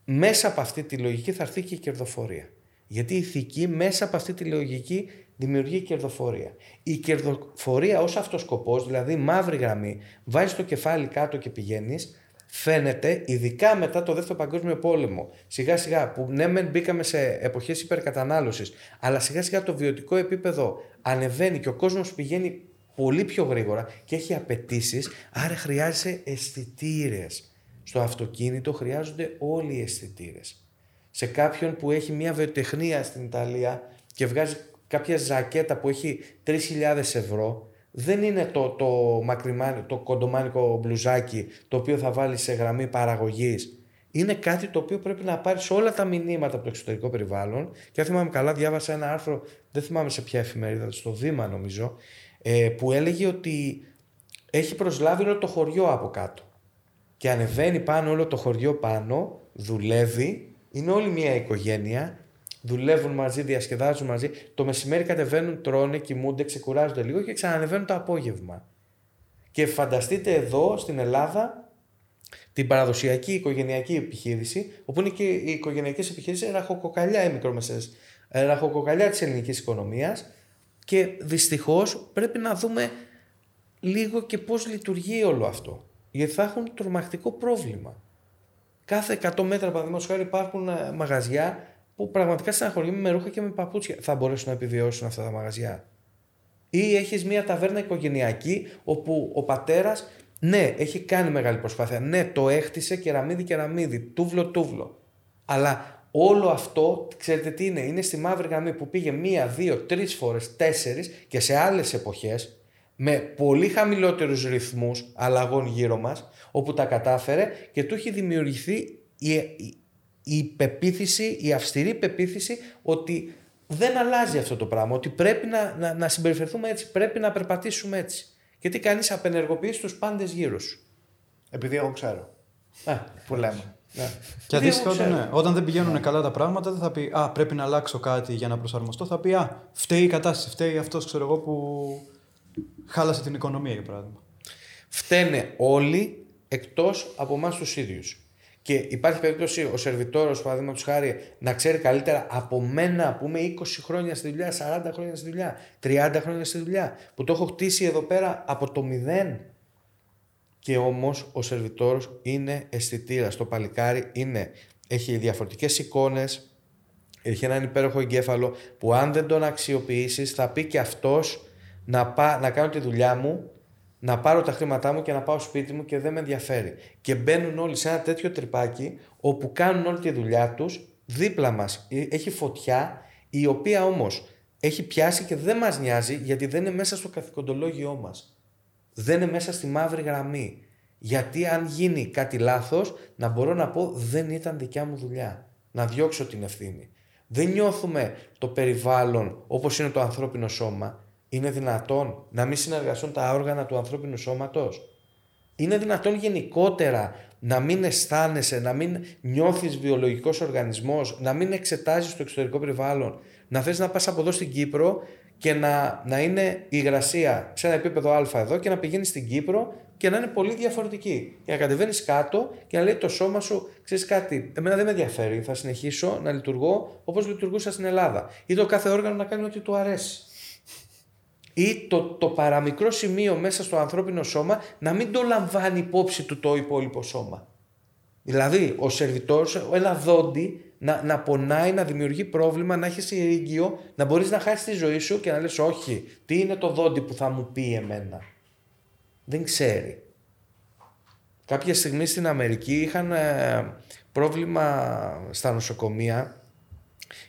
μέσα από αυτή τη λογική θα έρθει και η κερδοφορία. Γιατί η ηθική μέσα από αυτή τη λογική δημιουργεί κερδοφορία. Η κερδοφορία ως αυτός σκοπός, δηλαδή μαύρη γραμμή, βάζεις το κεφάλι κάτω και πηγαίνεις, φαίνεται ειδικά μετά το δεύτερο παγκόσμιο πόλεμο, σιγά σιγά που ναι μεν μπήκαμε σε εποχές υπερκατανάλωσης, αλλά σιγά σιγά το βιωτικό επίπεδο ανεβαίνει και ο κόσμος πηγαίνει πολύ πιο γρήγορα και έχει απαιτήσεις, άρα χρειάζεσαι αισθητήρες. Στο αυτοκίνητο χρειάζονται όλοι οι αισθητήρες. Σε κάποιον που έχει μια βιοτεχνία στην Ιταλία και βγάζει κάποια ζακέτα που έχει 3.000 ευρώ δεν είναι το, το, το κοντομάνικο μπλουζάκι το οποίο θα βάλει σε γραμμή παραγωγής. Είναι κάτι το οποίο πρέπει να πάρεις όλα τα μηνύματα από το εξωτερικό περιβάλλον. Και αν θυμάμαι καλά, διάβασα ένα άρθρο, δεν θυμάμαι σε ποια εφημερίδα, στο Δήμα νομίζω, ε, που έλεγε ότι έχει προσλάβει όλο το χωριό από κάτω. Και ανεβαίνει πάνω όλο το χωριό πάνω, δουλεύει, είναι όλη μια οικογένεια δουλεύουν μαζί, διασκεδάζουν μαζί. Το μεσημέρι κατεβαίνουν, τρώνε, κοιμούνται, ξεκουράζονται λίγο και ξανανεβαίνουν το απόγευμα. Και φανταστείτε εδώ στην Ελλάδα την παραδοσιακή οικογενειακή επιχείρηση, όπου είναι και οι οικογενειακές επιχειρήσει ραχοκοκαλιά οι μικρομεσαίε, ραχοκοκαλιά της ελληνικής οικονομίας. Και δυστυχώς πρέπει να δούμε λίγο και πώς λειτουργεί όλο αυτό. Γιατί θα έχουν τρομακτικό πρόβλημα. Κάθε 100 μέτρα, παραδείγματος χάρη, υπάρχουν ε, μαγαζιά που πραγματικά στεναχωριέμαι με ρούχα και με παπούτσια. Θα μπορέσουν να επιβιώσουν αυτά τα μαγαζιά. Ή έχεις μια ταβέρνα οικογενειακή όπου ο πατέρας, ναι, έχει κάνει μεγάλη προσπάθεια. Ναι, το έχτισε κεραμίδι κεραμίδι, τούβλο τούβλο. Αλλά όλο αυτό, ξέρετε τι είναι, είναι στη μαύρη γραμμή που πήγε μία, δύο, τρεις φορές, τέσσερις και σε άλλες εποχές με πολύ χαμηλότερους ρυθμούς αλλαγών γύρω μας, όπου τα κατάφερε και του έχει δημιουργηθεί η, η πεποίθηση, η αυστηρή πεποίθηση ότι δεν αλλάζει αυτό το πράγμα, ότι πρέπει να, να, να συμπεριφερθούμε έτσι, πρέπει να περπατήσουμε έτσι. Γιατί κανείς απενεργοποιήσει τους πάντες γύρω σου. Επειδή εγώ ξέρω. Α, που λέμε. Ναι. Και αντίστοιχα, όταν, ναι, όταν δεν πηγαίνουν ναι. καλά τα πράγματα, δεν θα πει Α, πρέπει να αλλάξω κάτι για να προσαρμοστώ. Θα πει Α, φταίει η κατάσταση, φταίει αυτός που χάλασε την οικονομία, για παράδειγμα. Φταίνε όλοι εκτός από εμάς τους ίδιους. Και υπάρχει περίπτωση ο σερβιτόρος, παραδείγματος χάρη, να ξέρει καλύτερα από μένα που είμαι 20 χρόνια στη δουλειά, 40 χρόνια στη δουλειά, 30 χρόνια στη δουλειά, που το έχω χτίσει εδώ πέρα από το μηδέν. Και όμως ο σερβιτόρος είναι αισθητήρας. Το παλικάρι είναι, έχει διαφορετικές εικόνες, έχει έναν υπέροχο εγκέφαλο που αν δεν τον αξιοποιήσεις θα πει και αυτός να, να κάνω τη δουλειά μου να πάρω τα χρήματά μου και να πάω σπίτι μου και δεν με ενδιαφέρει. Και μπαίνουν όλοι σε ένα τέτοιο τρυπάκι όπου κάνουν όλη τη δουλειά τους δίπλα μας. Ε, έχει φωτιά η οποία όμως έχει πιάσει και δεν μας νοιάζει γιατί δεν είναι μέσα στο καθηκοντολόγιό μας. Δεν είναι μέσα στη μαύρη γραμμή. Γιατί αν γίνει κάτι λάθος να μπορώ να πω δεν ήταν δικιά μου δουλειά. Να διώξω την ευθύνη. Δεν νιώθουμε το περιβάλλον όπως είναι το ανθρώπινο σώμα είναι δυνατόν να μην συνεργαστούν τα όργανα του ανθρώπινου σώματος; Είναι δυνατόν γενικότερα να μην αισθάνεσαι, να μην νιώθεις βιολογικός οργανισμός, να μην εξετάζεις το εξωτερικό περιβάλλον, να θες να πας από εδώ στην Κύπρο και να, να είναι η υγρασία σε ένα επίπεδο α εδώ και να πηγαίνεις στην Κύπρο και να είναι πολύ διαφορετική. Και να κατεβαίνεις κάτω και να λέει το σώμα σου, ξέρεις κάτι, εμένα δεν με ενδιαφέρει, θα συνεχίσω να λειτουργώ όπως λειτουργούσα στην Ελλάδα. Ή το κάθε όργανο να κάνει ό,τι του αρέσει ή το, το παραμικρό σημείο μέσα στο ανθρώπινο σώμα να μην το λαμβάνει υπόψη του το υπόλοιπο σώμα. Δηλαδή, ο σερβιτόρος, ένα δόντι να, να πονάει, να δημιουργεί πρόβλημα, να έχεις ειρήγιο, να μπορείς να χάσεις τη ζωή σου και να λες όχι, τι είναι το δόντι που θα μου πει εμένα. Δεν ξέρει. Κάποια στιγμή στην Αμερική είχαν ε, πρόβλημα στα νοσοκομεία.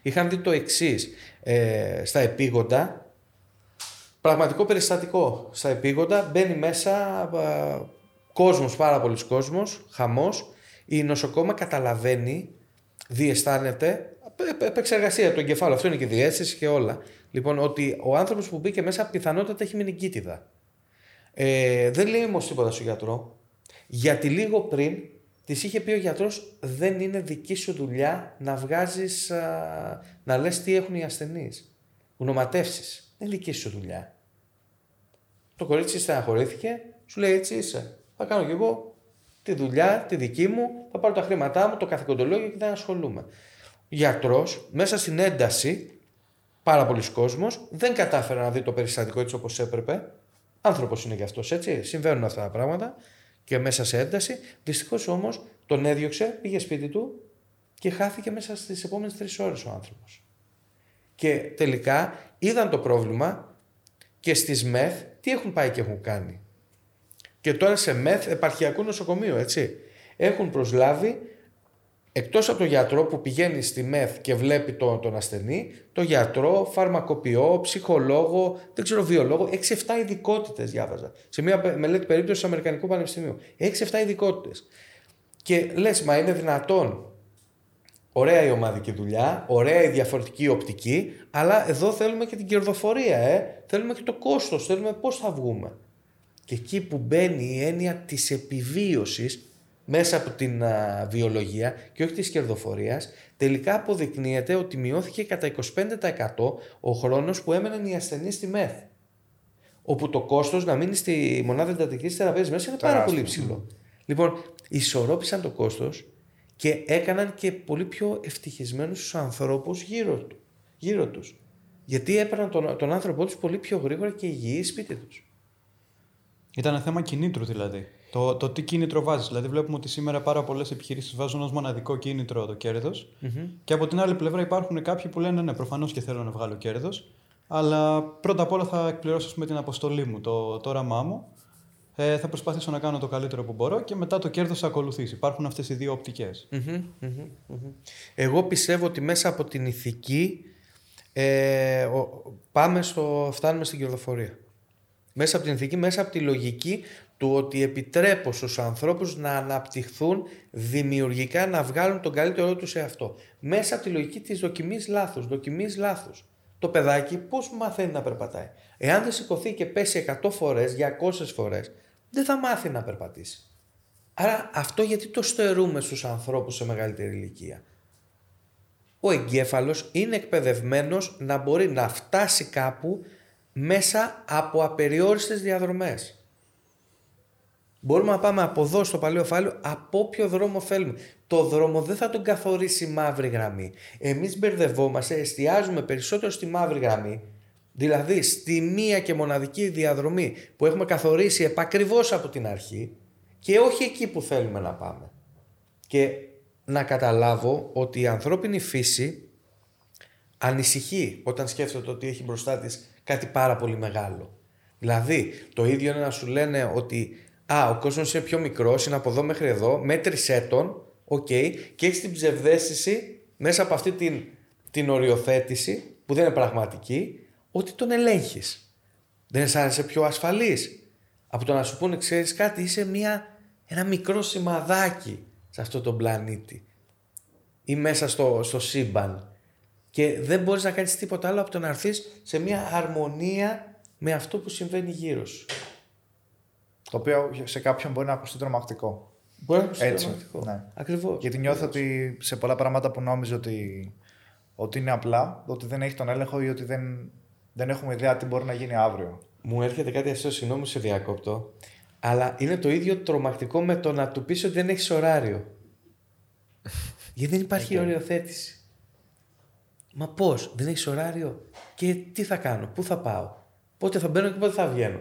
Είχαν δει το εξής. Ε, στα επίγοντα Πραγματικό περιστατικό. Στα επίγοντα μπαίνει μέσα κόσμος, πάρα πολλοί κόσμος, χαμός. Η νοσοκόμα καταλαβαίνει, διαισθάνεται, επεξεργασία του εγκεφάλου, αυτό είναι και διέστηση και όλα. Λοιπόν, ότι ο άνθρωπος που μπήκε μέσα πιθανότατα έχει μηνυκίτιδα. Ε, δεν λέει όμως τίποτα στον γιατρό, γιατί λίγο πριν της είχε πει ο γιατρός: Δεν είναι δική σου δουλειά να βγάζεις, να λες τι έχουν οι ασθενείς. Γνωματεύσει. Δεν είναι δική σου δουλειά. Το κορίτσι στεναχωρήθηκε, σου λέει έτσι είσαι. Θα κάνω κι εγώ τη δουλειά, τη δική μου, θα πάρω τα χρήματά μου, το καθηκοντολόγιο και δεν ασχολούμαι. Ο γιατρός, μέσα στην ένταση, πάρα πολλοί κόσμος, δεν κατάφερε να δει το περιστατικό έτσι όπως έπρεπε. Άνθρωπος είναι κι αυτό, έτσι. Συμβαίνουν αυτά τα πράγματα και μέσα σε ένταση. Δυστυχώς όμως τον έδιωξε, πήγε σπίτι του και χάθηκε μέσα στις επόμενες τρεις ώρες ο άνθρωπος. Και τελικά είδαν το πρόβλημα και στις ΜΕΘ τι έχουν πάει και έχουν κάνει. Και τώρα σε ΜΕΘ, επαρχιακό νοσοκομείο, έτσι. Έχουν προσλάβει εκτός από τον γιατρό που πηγαίνει στη ΜΕΘ και βλέπει τον, τον ασθενή, τον γιατρό, φαρμακοποιό, ψυχολόγο, δεν ξέρω, βιολόγο, 6-7 ειδικότητες διάβαζα. Σε μια μελέτη περίπτωση του Αμερικανικού Πανεπιστημίου. 6-7 ειδικότητες. Και λες, μα είναι δυνατόν Ωραία η ομαδική δουλειά, ωραία η διαφορετική οπτική, αλλά εδώ θέλουμε και την κερδοφορία, ε. θέλουμε και το κόστος, θέλουμε πώς θα βγούμε. Και εκεί που μπαίνει η έννοια της επιβίωσης μέσα από την βιολογία και όχι της κερδοφορίας, τελικά αποδεικνύεται ότι μειώθηκε κατά 25% ο χρόνος που έμεναν οι ασθενείς στη ΜΕΘ. Όπου το κόστος να μείνει στη μονάδα εντατικής θεραπείας μέσα είναι πάρα πολύ ψηλό. Λοιπόν, ισορρόπησαν το κόστος και έκαναν και πολύ πιο ευτυχισμένους τους ανθρώπους γύρω, του, γύρω τους. Γιατί έπαιρναν τον, τον άνθρωπό τους πολύ πιο γρήγορα και υγιή σπίτι τους. Ήταν θέμα κινήτρου δηλαδή. Το, το τι κίνητρο βάζεις. Δηλαδή, βλέπουμε ότι σήμερα πάρα πολλές επιχειρήσεις βάζουν ως μοναδικό κίνητρο το κερδο Και από την άλλη πλευρά υπάρχουν κάποιοι που λένε ναι, προφανώς και θέλω να βγάλω κέρδος. Αλλά πρώτα απ' όλα θα εκπληρώσω με την αποστολή μου, το, το όραμά μου ε, θα προσπαθήσω να κάνω το καλύτερο που μπορώ και μετά το κέρδος θα ακολουθήσει. Υπάρχουν αυτές οι δύο Εγώ πιστεύω ότι μέσα από την ηθική ε, πάμε στο, φτάνουμε στην κερδοφορία. Μέσα από την ηθική, μέσα από τη λογική του ότι επιτρέπω στους ανθρώπους να αναπτυχθούν δημιουργικά, να βγάλουν τον καλύτερό τους σε αυτό. Μέσα από τη λογική της δοκιμής λάθους, δοκιμής λάθους. Το παιδάκι πώς μαθαίνει να περπατάει. Εάν δεν σηκωθεί και πέσει 100 φορές, 200 φορές, δεν θα μάθει να περπατήσει. Άρα αυτό γιατί το στερούμε στους ανθρώπους σε μεγαλύτερη ηλικία. Ο εγκέφαλος είναι εκπαιδευμένος να μπορεί να φτάσει κάπου μέσα από απεριόριστες διαδρομές. Μπορούμε να πάμε από εδώ στο παλαιό φάλιο από όποιο δρόμο θέλουμε. Το δρόμο δεν θα τον καθορίσει η μαύρη γραμμή. Εμείς μπερδευόμαστε, εστιάζουμε περισσότερο στη μαύρη γραμμή, δηλαδή στη μία και μοναδική διαδρομή που έχουμε καθορίσει επακριβώς από την αρχή και όχι εκεί που θέλουμε να πάμε. Και να καταλάβω ότι η ανθρώπινη φύση ανησυχεί όταν σκέφτεται ότι έχει μπροστά της κάτι πάρα πολύ μεγάλο. Δηλαδή, το ίδιο είναι να σου λένε ότι Α, ο κόσμος είναι πιο μικρός, είναι από εδώ μέχρι εδώ, μέτρησέ τον, οκ, και έχει την ψευδαίσθηση μέσα από αυτή την, την οριοθέτηση, που δεν είναι πραγματική, ότι τον ελέγχεις. Δεν αισθάνεσαι πιο ασφαλής από το να σου πούνε, ξέρεις κάτι, είσαι μια, ένα μικρό σημαδάκι σε αυτό τον πλανήτη ή μέσα στο, στο σύμπαν και δεν μπορείς να κάνεις τίποτα άλλο από το να έρθεις σε μια αρμονία με αυτό που συμβαίνει γύρω σου. Το οποίο σε κάποιον μπορεί να ακουστεί τρομακτικό. Μπορεί να ακουστεί Έτσι, τρομακτικό. ναι. Ακριβώς. Γιατί νιώθω ότι σε πολλά πράγματα που νόμιζε ότι, ότι είναι απλά, ότι δεν έχει τον έλεγχο ή ότι δεν, δεν έχουμε ιδέα τι μπορεί να γίνει αύριο. Μου έρχεται κάτι αστείο, συγγνώμη σε διακόπτω. Αλλά είναι το ίδιο τρομακτικό με το να του πεις ότι δεν έχεις ωράριο. Γιατί δεν υπάρχει οριοθέτηση. Μα πώς, δεν έχεις ωράριο; Και τι θα κάνω, πού θα πάω, πότε θα μπαίνω και πότε θα βγαίνω;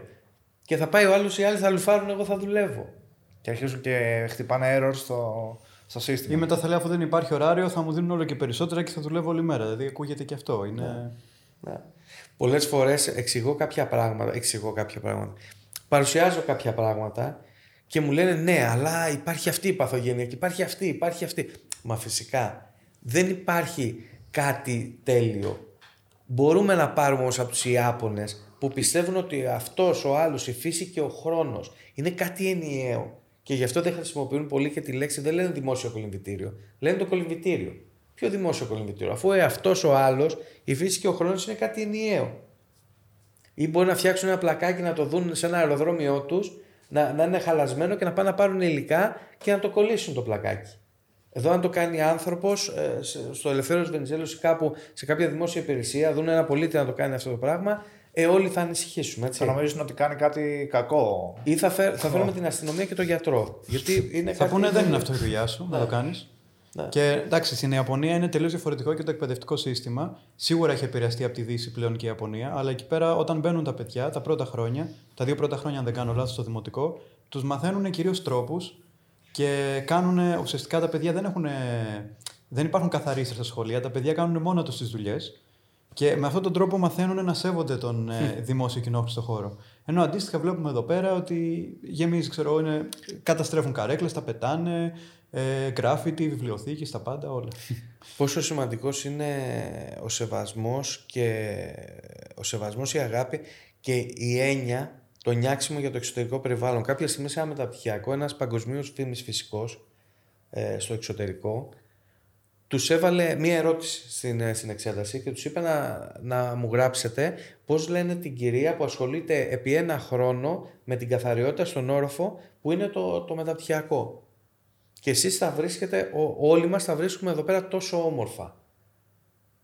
Και θα πάει ο άλλος, οι άλλοι θα λουφάρουν, εγώ θα δουλεύω. Και αρχίζουν και χτυπάνε error στο, στο σύστημα. Ή μετά θα λέει αφού δεν υπάρχει ωράριο θα μου δίνουν όλο και περισσότερα και θα δουλεύω όλη μέρα. Δηλαδή ακούγεται και αυτό. Είναι... Ναι. Πολλές φορές εξηγώ κάποια πράγματα. Εξηγώ κάποια πράγματα. Παρουσιάζω κάποια πράγματα και μου λένε ναι, αλλά υπάρχει αυτή η παθογένεια και υπάρχει αυτή, υπάρχει αυτή. Μα φυσικά δεν υπάρχει κάτι τέλειο. Μπορούμε να πάρουμε όμως από τους Ιάπωνες που πιστεύουν ότι αυτός ο άλλος, η φύση και ο χρόνος είναι κάτι ενιαίο και γι' αυτό δεν χρησιμοποιούν πολύ και τη λέξη, δεν λένε δημόσιο κολυμβητήριο, λένε το κολυμβητήριο. Ποιο δημόσιο κολυμβητήριο, αφού ε, αυτός ο άλλος, η φύση και ο χρόνος είναι κάτι ενιαίο. Ή μπορεί να φτιάξουν ένα πλακάκι να το δουν σε ένα αεροδρόμιο τους, να, να είναι χαλασμένο και να πάνε να πάρουν υλικά και να το κολλήσουν το πλακάκι. Εδώ, αν το κάνει άνθρωπος στο Ελευθέριο Βενιζέλο ή κάπου σε κάποια δημόσια υπηρεσία, δουν ένα πολίτη να το κάνει αυτό το πράγμα, ε, όλοι θα ανησυχήσουμε. Έτσι. Θα νομίζουν ότι κάνει κάτι κακό. Ή θα, φέρ, θα φέρουμε την αστυνομία και τον γιατρό. Γιατί είναι Θα κάτι... πούνε δεν είναι αυτό η δουλειά σου να το κάνεις. Ναι. Και εντάξει, στην Ιαπωνία είναι τελείως διαφορετικό και το εκπαιδευτικό σύστημα. Σίγουρα έχει επηρεαστεί από τη Δύση πλέον και η Ιαπωνία, αλλά εκεί πέρα όταν μπαίνουν τα παιδιά, τα πρώτα χρόνια, τα δύο πρώτα χρόνια, αν δεν κάνω λάθος, στο δημοτικό, τους μαθαίνουν κυρίως τρόπους και κάνουν. Ουσιαστικά τα παιδιά δεν, έχουν, δεν υπάρχουν καθαρίστρε στα σχολεία, τα παιδιά κάνουν μόνο τους τις δουλειές. Και με αυτόν τον τρόπο μαθαίνουν να σέβονται τον ε, δημόσιο κοινόχρηστο χώρο. Ενώ αντίστοιχα βλέπουμε εδώ πέρα ότι γεμίζει, ξέρω, είναι, καταστρέφουν καρέκλες, τα πετάνε, ε, γκράφιτι, βιβλιοθήκες, τα πάντα, όλα. Πόσο σημαντικός είναι ο σεβασμός και ο σεβασμός, η αγάπη και η έννοια, το νιάξιμο για το εξωτερικό περιβάλλον. Κάποια στιγμή σε ένα μεταπτυχιακό, ένας παγκοσμίω φήμης φυσικός ε, στο εξωτερικό, τους έβαλε μία ερώτηση στην, ε, στην εξέταση και τους είπε να, να μου γράψετε πώς λένε την κυρία που ασχολείται επί ένα χρόνο με την καθαριότητα στον όροφο που είναι το, το μεταπτυχιακό. Και εσείς θα βρίσκετε, ό- όλοι μας θα βρίσκουμε εδώ πέρα τόσο όμορφα.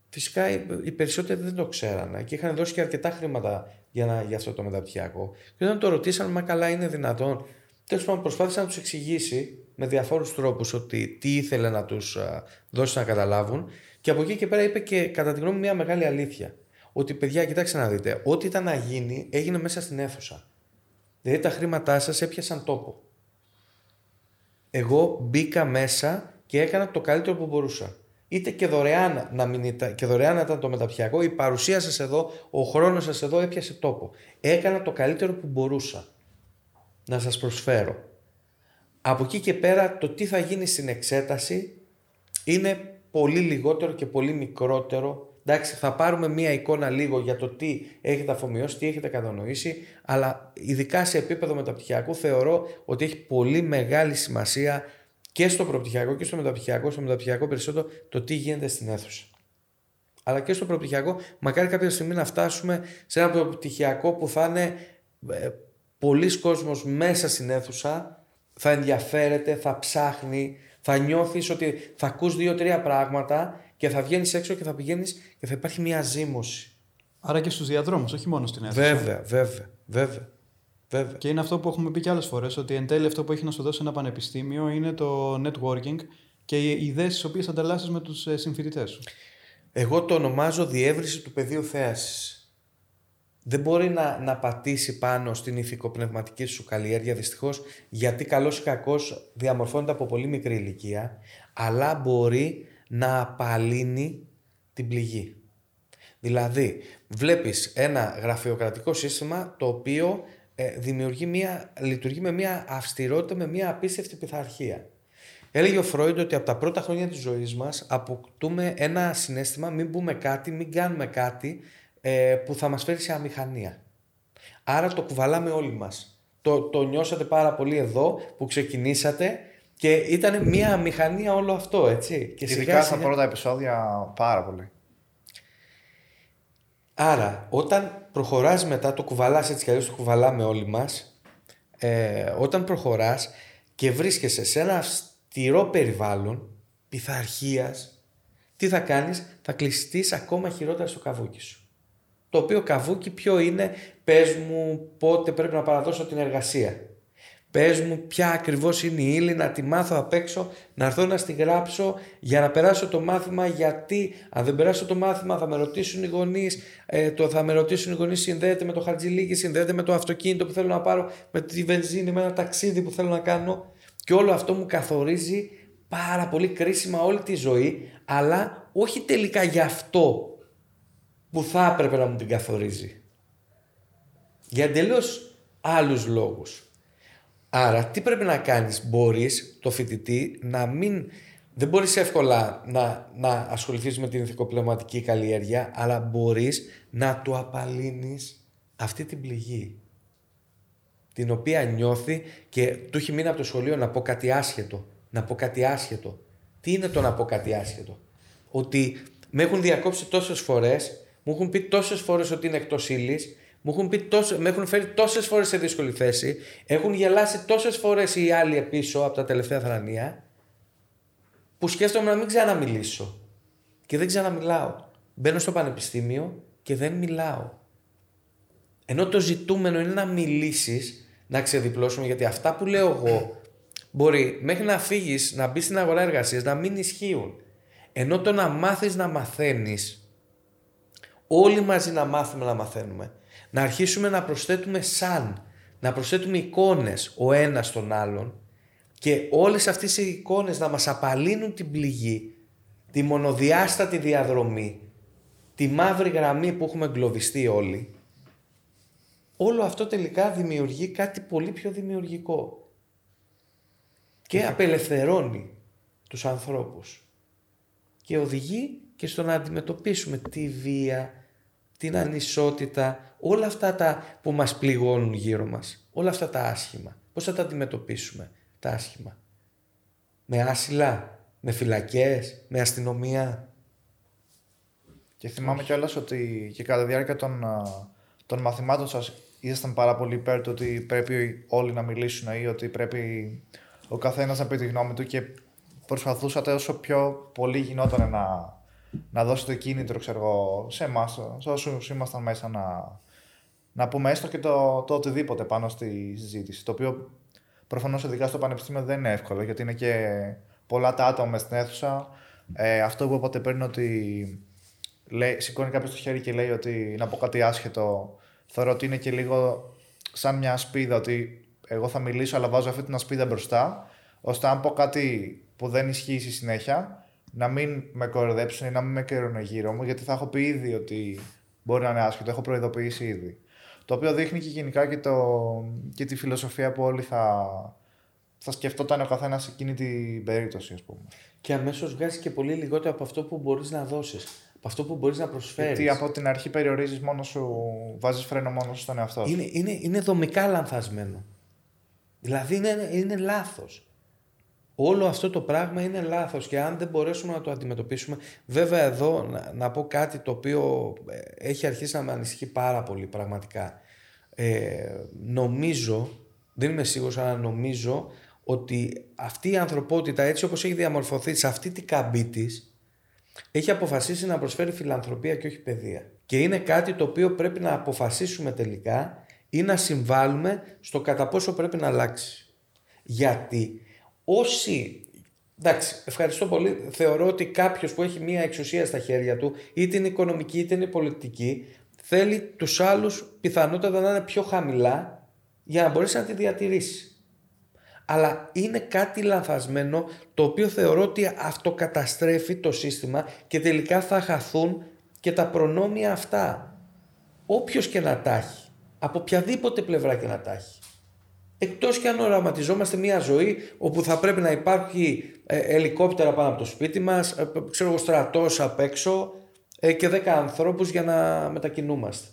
Φυσικά οι, οι περισσότεροι δεν το ξέρανε και είχαν δώσει και αρκετά χρήματα για, να, για αυτό το μεταπτυχιακό. Και όταν το ρωτήσαν, μα καλά είναι δυνατόν. Τέλος πάντων, προσπάθησε να τους εξηγήσει με διαφόρους τρόπους ότι τι ήθελε να τους δώσει να καταλάβουν. Και από εκεί και πέρα είπε και κατά τη γνώμη μου μια μεγάλη αλήθεια. Ότι παιδιά, κοιτάξτε να δείτε, ό,τι ήταν να γίνει έγινε μέσα στην αίθουσα. Δηλαδή τα χρήματά σας έπιασαν τόπο. Εγώ μπήκα μέσα και έκανα το καλύτερο που μπορούσα. Είτε και δωρεάν να, μην ήταν, και δωρεάν να ήταν το μεταπτυχιακό, η παρουσία σας εδώ, ο χρόνος σας εδώ έπιασε τόπο. Έκανα το καλύτερο που μπορούσα να σας προσφέρω. Από εκεί και πέρα το τι θα γίνει στην εξέταση είναι πολύ λιγότερο και πολύ μικρότερο. Εντάξει, θα πάρουμε μία εικόνα λίγο για το τι έχετε αφομοιώσει, τι έχετε κατανοήσει, αλλά ειδικά σε επίπεδο μεταπτυχιακού θεωρώ ότι έχει πολύ μεγάλη σημασία και στο προπτυχιακό και στο μεταπτυχιακό, στο μεταπτυχιακό περισσότερο το τι γίνεται στην αίθουσα. Αλλά και στο προπτυχιακό, μακάρι κάποια στιγμή να φτάσουμε σε ένα προπτυχιακό που θα είναι ε, πολλοί κόσμος μέσα στην αίθουσα, θα ενδιαφέρεται, θα ψάχνει, θα νιώθεις ότι θα ακούς δύο-τρία πράγματα και θα βγαίνεις έξω και θα πηγαίνεις και θα υπάρχει μια ζήμωση. Άρα και στους διαδρόμους, όχι μόνο στην αίθουσα. Βέβαια, βέβαια, βέβαια. Βέβαια. Και είναι αυτό που έχουμε πει και άλλες φορές, ότι εν τέλει αυτό που έχει να σου δώσει ένα πανεπιστήμιο είναι το networking και οι ιδέες τι οποίες ανταλλάσσεις με τους συμφοιτητές σου. Εγώ το ονομάζω διεύρυνση του πεδίου θέασης. Δεν μπορεί να, να πατήσει πάνω στην ηθικοπνευματική σου καλλιέργεια δυστυχώς γιατί καλός ή κακός διαμορφώνεται από πολύ μικρή ηλικία αλλά μπορεί να απαλύνει την πληγή. Δηλαδή βλέπεις ένα γραφειοκρατικό σύστημα το οποίο ε, δημιουργεί μια, λειτουργεί με μια αυστηρότητα, με μια απίστευτη πειθαρχία. Έλεγε ο Φρόιντ ότι από τα πρώτα χρόνια της ζωής μας αποκτούμε ένα συνέστημα μην πούμε κάτι, μην κάνουμε κάτι ε, που θα μας φέρει σε αμηχανία. Άρα το κουβαλάμε όλοι μας. Το, το νιώσατε πάρα πολύ εδώ που ξεκινήσατε και ήταν μια αμηχανία όλο αυτό, έτσι. Και Ειδικά στα πρώτα επεισόδια πάρα πολύ. Άρα, όταν προχωράς μετά, το κουβαλάς έτσι κι αλλιώς το κουβαλάμε όλοι μας, ε, όταν προχωράς και βρίσκεσαι σε ένα αυστηρό περιβάλλον πειθαρχίας, τι θα κάνεις, θα κλειστείς ακόμα χειρότερα στο καβούκι σου. Το οποίο καβούκι ποιο είναι, πες μου πότε πρέπει να παραδώσω την εργασία. Πες μου ποια ακριβώς είναι η ύλη να τη μάθω απ' έξω, να έρθω να στη γράψω για να περάσω το μάθημα γιατί αν δεν περάσω το μάθημα θα με ρωτήσουν οι γονείς, ε, το θα με ρωτήσουν οι γονείς συνδέεται με το χαρτζιλίκι, συνδέεται με το αυτοκίνητο που θέλω να πάρω, με τη βενζίνη, με ένα ταξίδι που θέλω να κάνω και όλο αυτό μου καθορίζει πάρα πολύ κρίσιμα όλη τη ζωή αλλά όχι τελικά γι' αυτό που θα έπρεπε να μου την καθορίζει. Για εντελώς άλλους λόγους. Άρα τι πρέπει να κάνεις, μπορείς το φοιτητή να μην... Δεν μπορείς εύκολα να, να ασχοληθείς με την ηθικοπλευματική καλλιέργεια, αλλά μπορείς να του απαλύνεις αυτή την πληγή. Την οποία νιώθει και του έχει μείνει από το σχολείο να πω κάτι άσχετο. Να πω κάτι άσχετο. Τι είναι το να πω κάτι άσχετο; Ότι με έχουν διακόψει τόσες φορές μου έχουν πει τόσες φορές ότι είναι εκτός ύλης, μου έχουν πει τόσο, με έχουν φέρει τόσες φορές σε δύσκολη θέση, έχουν γελάσει τόσες φορές οι άλλοι πίσω από τα τελευταία θρανία, που σκέφτομαι να μην ξαναμιλήσω. Και δεν ξαναμιλάω. Μπαίνω στο πανεπιστήμιο και δεν μιλάω. Ενώ το ζητούμενο είναι να μιλήσεις, να ξεδιπλώσουμε, γιατί αυτά που λέω εγώ μπορεί μέχρι να φύγεις, να μπεις στην αγορά εργασίας, να μην ισχύουν. Ενώ το να μάθεις να μαθαίνεις όλοι μαζί να μάθουμε να μαθαίνουμε. Να αρχίσουμε να προσθέτουμε σαν, να προσθέτουμε εικόνες ο ένας στον άλλον και όλες αυτές οι εικόνες να μας απαλύνουν την πληγή, τη μονοδιάστατη διαδρομή, τη μαύρη γραμμή που έχουμε εγκλωβιστεί όλοι. Όλο αυτό τελικά δημιουργεί κάτι πολύ πιο δημιουργικό και απελευθερώνει τους ανθρώπους και οδηγεί και στο να αντιμετωπίσουμε τη βία, την ανισότητα, όλα αυτά τα που μας πληγώνουν γύρω μας, όλα αυτά τα άσχημα. Πώς θα τα αντιμετωπίσουμε τα άσχημα; Με άσυλα, με φυλακές, με αστυνομία. Και θυμάμαι κιόλας ότι και κατά τη διάρκεια των, των μαθημάτων σας ήσασταν πάρα πολύ υπέρ του ότι πρέπει όλοι να μιλήσουν ή ότι πρέπει ο καθένας να πει τη γνώμη του και προσπαθούσατε όσο πιο πολύ γινόταν να, να δώσετε κίνητρο, ξέρω εγώ, σε εμάς, σε όσους ήμασταν μέσα να, να πούμε έστω και το, το οτιδήποτε πάνω στη συζήτηση. Το οποίο προφανώς ειδικά στο πανεπιστήμιο δεν είναι εύκολο γιατί είναι και πολλά τα άτομα στην αίθουσα. Ε, αυτό που είπατε πριν ότι λέει, σηκώνει κάποιος το χέρι και λέει ότι να πω κάτι άσχετο. Θεωρώ ότι είναι και λίγο σαν μια ασπίδα ότι εγώ θα μιλήσω αλλά βάζω αυτή την ασπίδα μπροστά ώστε αν πω κάτι που δεν ισχύει στη συνέχεια να μην με κοροϊδέψουν ή να μην με καιρούν γύρω μου, γιατί θα έχω πει ήδη ότι μπορεί να είναι άσχετο, έχω προειδοποιήσει ήδη. Το οποίο δείχνει και γενικά και, το, και τη φιλοσοφία που όλοι θα, θα σκεφτόταν ο καθένας σε εκείνη την περίπτωση, ας πούμε. Και αμέσως βγάζει και πολύ λιγότερο από αυτό που μπορείς να δώσεις. Από αυτό που μπορείς να προσφέρεις. Γιατί από την αρχή περιορίζεις μόνος σου, βάζεις φρένο μόνος στον εαυτό σου. Είναι, είναι, είναι δομικά λανθασμένο. Δηλαδή είναι, είναι λάθος. Όλο αυτό το πράγμα είναι λάθος και αν δεν μπορέσουμε να το αντιμετωπίσουμε, βέβαια εδώ να, πω κάτι το οποίο ε, έχει αρχίσει να με ανησυχεί πάρα πολύ πραγματικά. Ε, νομίζω, δεν είμαι σίγουρος, αλλά νομίζω ότι αυτή η ανθρωπότητα έτσι όπως έχει διαμορφωθεί σε αυτή την καμπή της, έχει αποφασίσει να προσφέρει φιλανθρωπία και όχι παιδεία. Και είναι κάτι το οποίο πρέπει να αποφασίσουμε τελικά ή να συμβάλλουμε στο κατά πόσο πρέπει να αλλάξει. Γιατί όσοι Εντάξει, ευχαριστώ πολύ. Θεωρώ ότι κάποιος που έχει μία εξουσία στα χέρια του, είτε είναι οικονομική είτε είναι πολιτική, θέλει τους άλλους πιθανότατα να είναι πιο χαμηλά για να μπορέσει να τη διατηρήσει. Αλλά είναι κάτι λανθασμένο το οποίο θεωρώ ότι αυτό καταστρέφει το σύστημα και τελικά θα χαθούν και τα προνόμια αυτά. Όποιος και να τα έχει, από οποιαδήποτε πλευρά και να τα έχει. Εκτός και αν οραματιζόμαστε μια ζωή όπου θα πρέπει να υπάρχει ε, ελικόπτερα πάνω από το σπίτι μας, ε, ξέρω εγώ στρατός απ' έξω ε, και δέκα ανθρώπους για να μετακινούμαστε.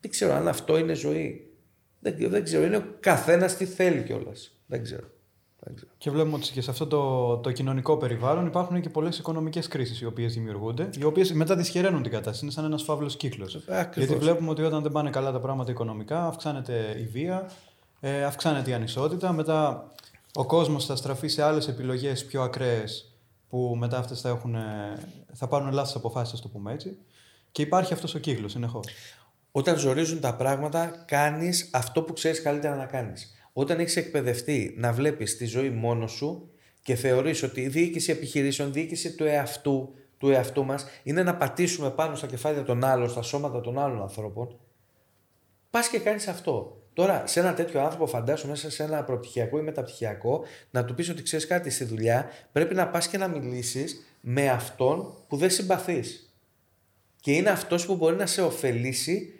Δεν ξέρω αν αυτό είναι ζωή. Δεν, δεν ξέρω. Είναι ο καθένας τι θέλει κιόλας. Δεν ξέρω. Δεν ξέρω. Και βλέπουμε ότι και σε αυτό το, το κοινωνικό περιβάλλον υπάρχουν και πολλές οικονομικές κρίσεις οι οποίες δημιουργούνται, οι οποίες μετά δυσχεραίνουν την κατάσταση. Είναι σαν ένας φαύλος κύκλος. Γιατί βλέπουμε ότι όταν δεν πάνε καλά τα πράγματα οικονομικά, αυξάνεται η βία, ε, αυξάνεται η ανισότητα. Μετά ο κόσμος θα στραφεί σε άλλες επιλογές πιο ακραίες που μετά αυτές θα, έχουν, θα πάρουν λάθος αποφάσεις, ας το πούμε έτσι. Και υπάρχει αυτός ο κύκλος συνεχώς. Όταν ζορίζουν τα πράγματα, κάνεις αυτό που ξέρεις καλύτερα να κάνεις. Όταν έχεις εκπαιδευτεί να βλέπεις τη ζωή μόνος σου και θεωρείς ότι η διοίκηση επιχειρήσεων, η διοίκηση του εαυτού, του εαυτού μας είναι να πατήσουμε πάνω στα κεφάλια των άλλων, στα σώματα των άλλων ανθρώπων, πας και κάνεις αυτό. Τώρα, σε ένα τέτοιο άνθρωπο, φαντάσου μέσα σε ένα προπτυχιακό ή μεταπτυχιακό, να του πεις ότι ξέρεις κάτι στη δουλειά, πρέπει να πας και να μιλήσεις με αυτόν που δεν συμπαθείς. Και είναι αυτός που μπορεί να σε ωφελήσει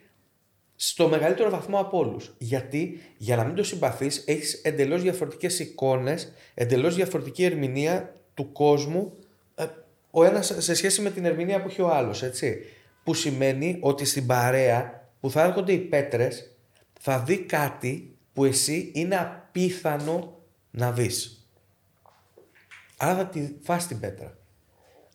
στο μεγαλύτερο βαθμό από όλους. Γιατί για να μην το συμπαθείς, έχεις εντελώς διαφορετικές εικόνες, εντελώς διαφορετική ερμηνεία του κόσμου, ε, ο ένας σε σχέση με την ερμηνεία που έχει ο άλλος. Που σημαίνει ότι στην παρέα που θα έρχονται οι πέτρες, θα δει κάτι που εσύ είναι απίθανο να δεις. Άρα θα τη φας την πέτρα.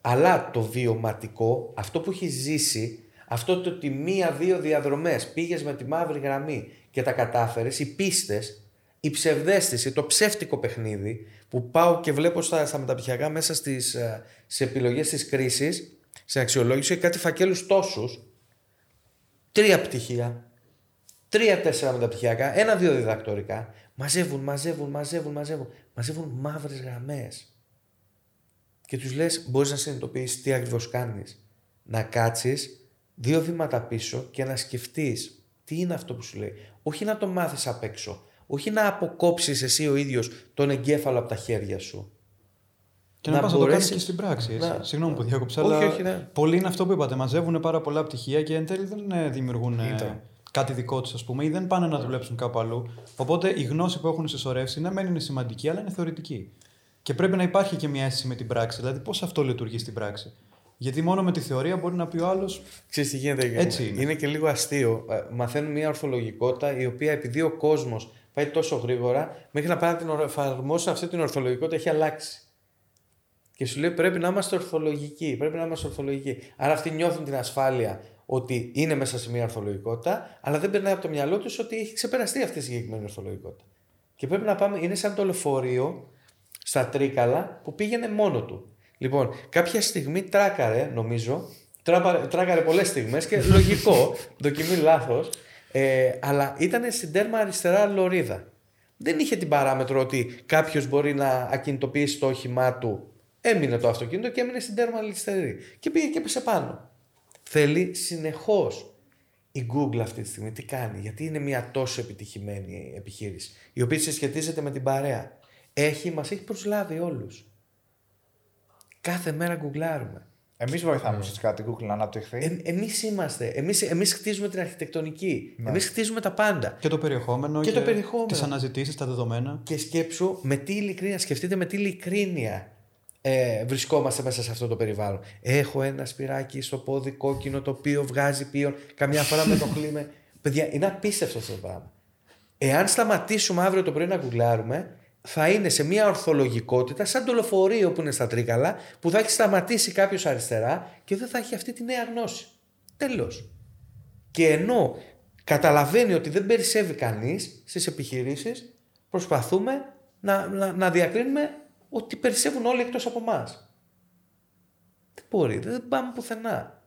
Αλλά το βιωματικό, αυτό που έχεις ζήσει, αυτό το ότι μία-δύο διαδρομές πήγες με τη μαύρη γραμμή και τα κατάφερες, οι πίστες, η ψευδέστηση, το ψεύτικο παιχνίδι που πάω και βλέπω στα, στα μεταπτυχιακά μέσα στις, ε, σε επιλογές της κρίσης, σε αξιολόγηση, κάτι φακέλους τόσους, τρία πτυχία, τρία-τέσσερα μεταπτυχιακά, ένα-δύο διδακτορικά. Μαζεύουν, μαζεύουν, μαζεύουν, μαζεύουν. Μαζεύουν μαύρες γραμμές. Και τους λες: Μπορείς να συνειδητοποιήσεις τι ακριβώς κάνεις. Να κάτσεις δύο βήματα πίσω και να σκεφτείς τι είναι αυτό που σου λέει. Όχι να το μάθεις απ' έξω. Όχι να αποκόψεις εσύ ο ίδιος τον εγκέφαλο από τα χέρια σου. Και να, να πας μπορέσεις... να το κάνεις και στην πράξη. Έτσι. Να... Συγγνώμη που διάκοψα, αλλά όχι, ναι. πολλοί είναι αυτό που είπατε. Μαζεύουν πάρα πολλά πτυχία και εν τέλει δεν ε, δημιουργούν κάτι δικό τους, ας πούμε, ή δεν πάνε να δουλέψουν κάπου αλλού. Οπότε η γνώση που έχουν συσσωρεύσει, ναι, μεν είναι σημαντική, αλλά είναι θεωρητική. Και πρέπει να υπάρχει και μια αίσθηση με την πράξη. Δηλαδή, πώς αυτό λειτουργεί στην πράξη; Γιατί μόνο με τη θεωρία μπορεί να πει ο άλλος. Ξέρεις τι γίνεται. Έτσι είναι. είναι και λίγο αστείο. Ε, μαθαίνουν μια ορθολογικότητα η οποία επειδή ο κόσμος πάει τόσο γρήγορα, μέχρι να πάνε να την εφαρμόσουν αυτή την ορθολογικότητα έχει αλλάξει. Και σου λέει πρέπει να είμαστε ορθολογικοί. Πρέπει να είμαστε ορθολογικοί. Άρα αυτοί νιώθουν την ασφάλεια ότι είναι μέσα σε μια ορθολογικότητα, αλλά δεν περνάει από το μυαλό τους ότι έχει ξεπεραστεί αυτή η συγκεκριμένη ορθολογικότητα. Και πρέπει να πάμε, είναι σαν το λεωφορείο στα Τρίκαλα που πήγαινε μόνο του. Λοιπόν, κάποια στιγμή τράκαρε, νομίζω, τράκαρε πολλές στιγμές και λογικό, δοκιμή λάθος, ε, αλλά ήταν στην τέρμα αριστερά λωρίδα. Δεν είχε την παράμετρο ότι κάποιος μπορεί να ακινητοποιήσει το όχημά του. Έμεινε το αυτοκίνητο και έμεινε στην τέρμα αριστερή. Και πήγε και έπεσε πάνω. Θέλει συνεχώς η Google αυτή τη στιγμή τι κάνει, γιατί είναι μια τόσο επιτυχημένη επιχείρηση, η οποία συσχετίζεται με την παρέα. Έχει, μας έχει προσλάβει όλους. Κάθε μέρα γκουγκλάρουμε. Εμείς βοηθάμε ουσιαστικά την Google να αναπτυχθεί. Ε, εμείς είμαστε. Εμείς εμείς χτίζουμε την αρχιτεκτονική. Ναι. Εμείς χτίζουμε τα πάντα. Και το περιεχόμενο και, και το περιεχόμενο. Τις αναζητήσεις, τα δεδομένα. Και σκέψου με τι ειλικρίνεια. Σκεφτείτε με τι ειλικρίνεια ε, βρισκόμαστε μέσα σε αυτό το περιβάλλον. Έχω ένα σπυράκι στο πόδι κόκκινο το οποίο βγάζει πίον, καμιά φορά με το κλείμε. Παιδιά, είναι απίστευτο αυτό το πράγμα. Εάν σταματήσουμε αύριο το πρωί να γκουγκλάρουμε, θα είναι σε μια ορθολογικότητα σαν το λεωφορείο που είναι στα Τρίκαλα, που θα έχει σταματήσει κάποιος αριστερά και δεν θα έχει αυτή τη νέα γνώση. Τέλο. Και ενώ καταλαβαίνει ότι δεν περισσεύει κανείς στις επιχειρήσεις, προσπαθούμε να, να, να διακρίνουμε ότι περισσεύουν όλοι εκτός από εμά. Δεν μπορεί, δεν πάμε πουθενά.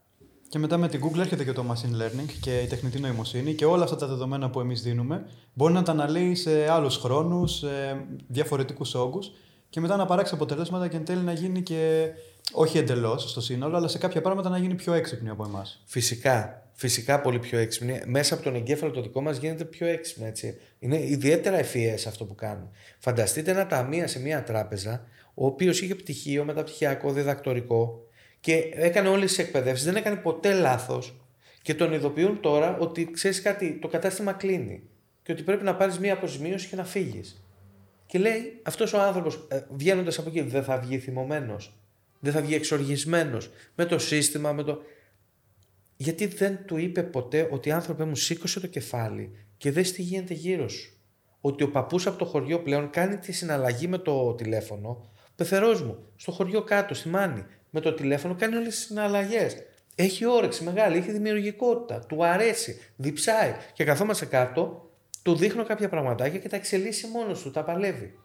Και μετά με την Google έρχεται και το machine learning και η τεχνητή νοημοσύνη και όλα αυτά τα δεδομένα που εμείς δίνουμε μπορεί να τα αναλύει σε άλλους χρόνους, σε διαφορετικούς όγκους και μετά να παράξει αποτελέσματα και εν τέλει να γίνει και όχι εντελώς στο σύνολο, αλλά σε κάποια πράγματα να γίνει πιο έξυπνη από εμάς. Φυσικά. Φυσικά πολύ πιο έξυπνη. Μέσα από τον εγκέφαλο το δικό μας γίνεται πιο έξυπνο. Έτσι. Είναι ιδιαίτερα ευφυές αυτό που κάνουν. Φανταστείτε ένα ταμείο σε μια τράπεζα, ο οποίος είχε πτυχίο, μεταπτυχιακό, διδακτορικό και έκανε όλες τις εκπαιδεύσεις, δεν έκανε ποτέ λάθος. Και τον ειδοποιούν τώρα ότι ξέρεις κάτι, το κατάστημα κλείνει. Και ότι πρέπει να πάρεις μια αποζημίωση και να φύγεις. Και λέει αυτός ο άνθρωπος, ε, βγαίνοντας από εκεί, δεν θα βγει θυμωμένος. Δεν θα βγει εξοργισμένος με το σύστημα, με το. Γιατί δεν του είπε ποτέ ότι άνθρωπε μου σήκωσε το κεφάλι και δες τι γίνεται γύρω σου. Ότι ο παππούς από το χωριό πλέον κάνει τη συναλλαγή με το τηλέφωνο. Πεθερός μου, στο χωριό κάτω, στη Μάνη, με το τηλέφωνο κάνει όλες τις συναλλαγές. Έχει όρεξη μεγάλη, έχει δημιουργικότητα, του αρέσει, διψάει. Και καθόμαστε κάτω, του δείχνω κάποια πραγματάκια και τα εξελίσσει μόνος του, τα παλεύει.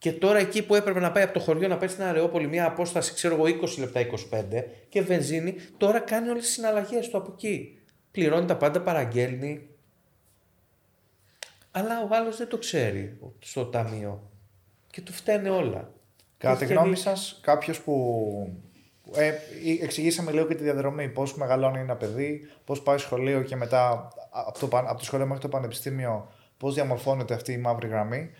Και τώρα εκεί που έπρεπε να πάει από το χωριό να πάει στην Αρεόπολη μια απόσταση, ξέρω εγώ, 20 λεπτά, 25 και βενζίνη, τώρα κάνει όλες τις συναλλαγές του από εκεί. Πληρώνει τα πάντα, παραγγέλνει. Αλλά ο άλλος δεν το ξέρει στο ταμείο. Και του φταίνε όλα. Κατά τη Έχει γνώμη δει- σας, κάποιος που. Ε, εξηγήσαμε λίγο και τη διαδρομή. Πώς μεγαλώνει ένα παιδί, πώς πάει σχολείο και μετά από το, παν- από το σχολείο μέχρι το πανεπιστήμιο, πώς διαμορφώνεται αυτή η μαύρη γραμμή.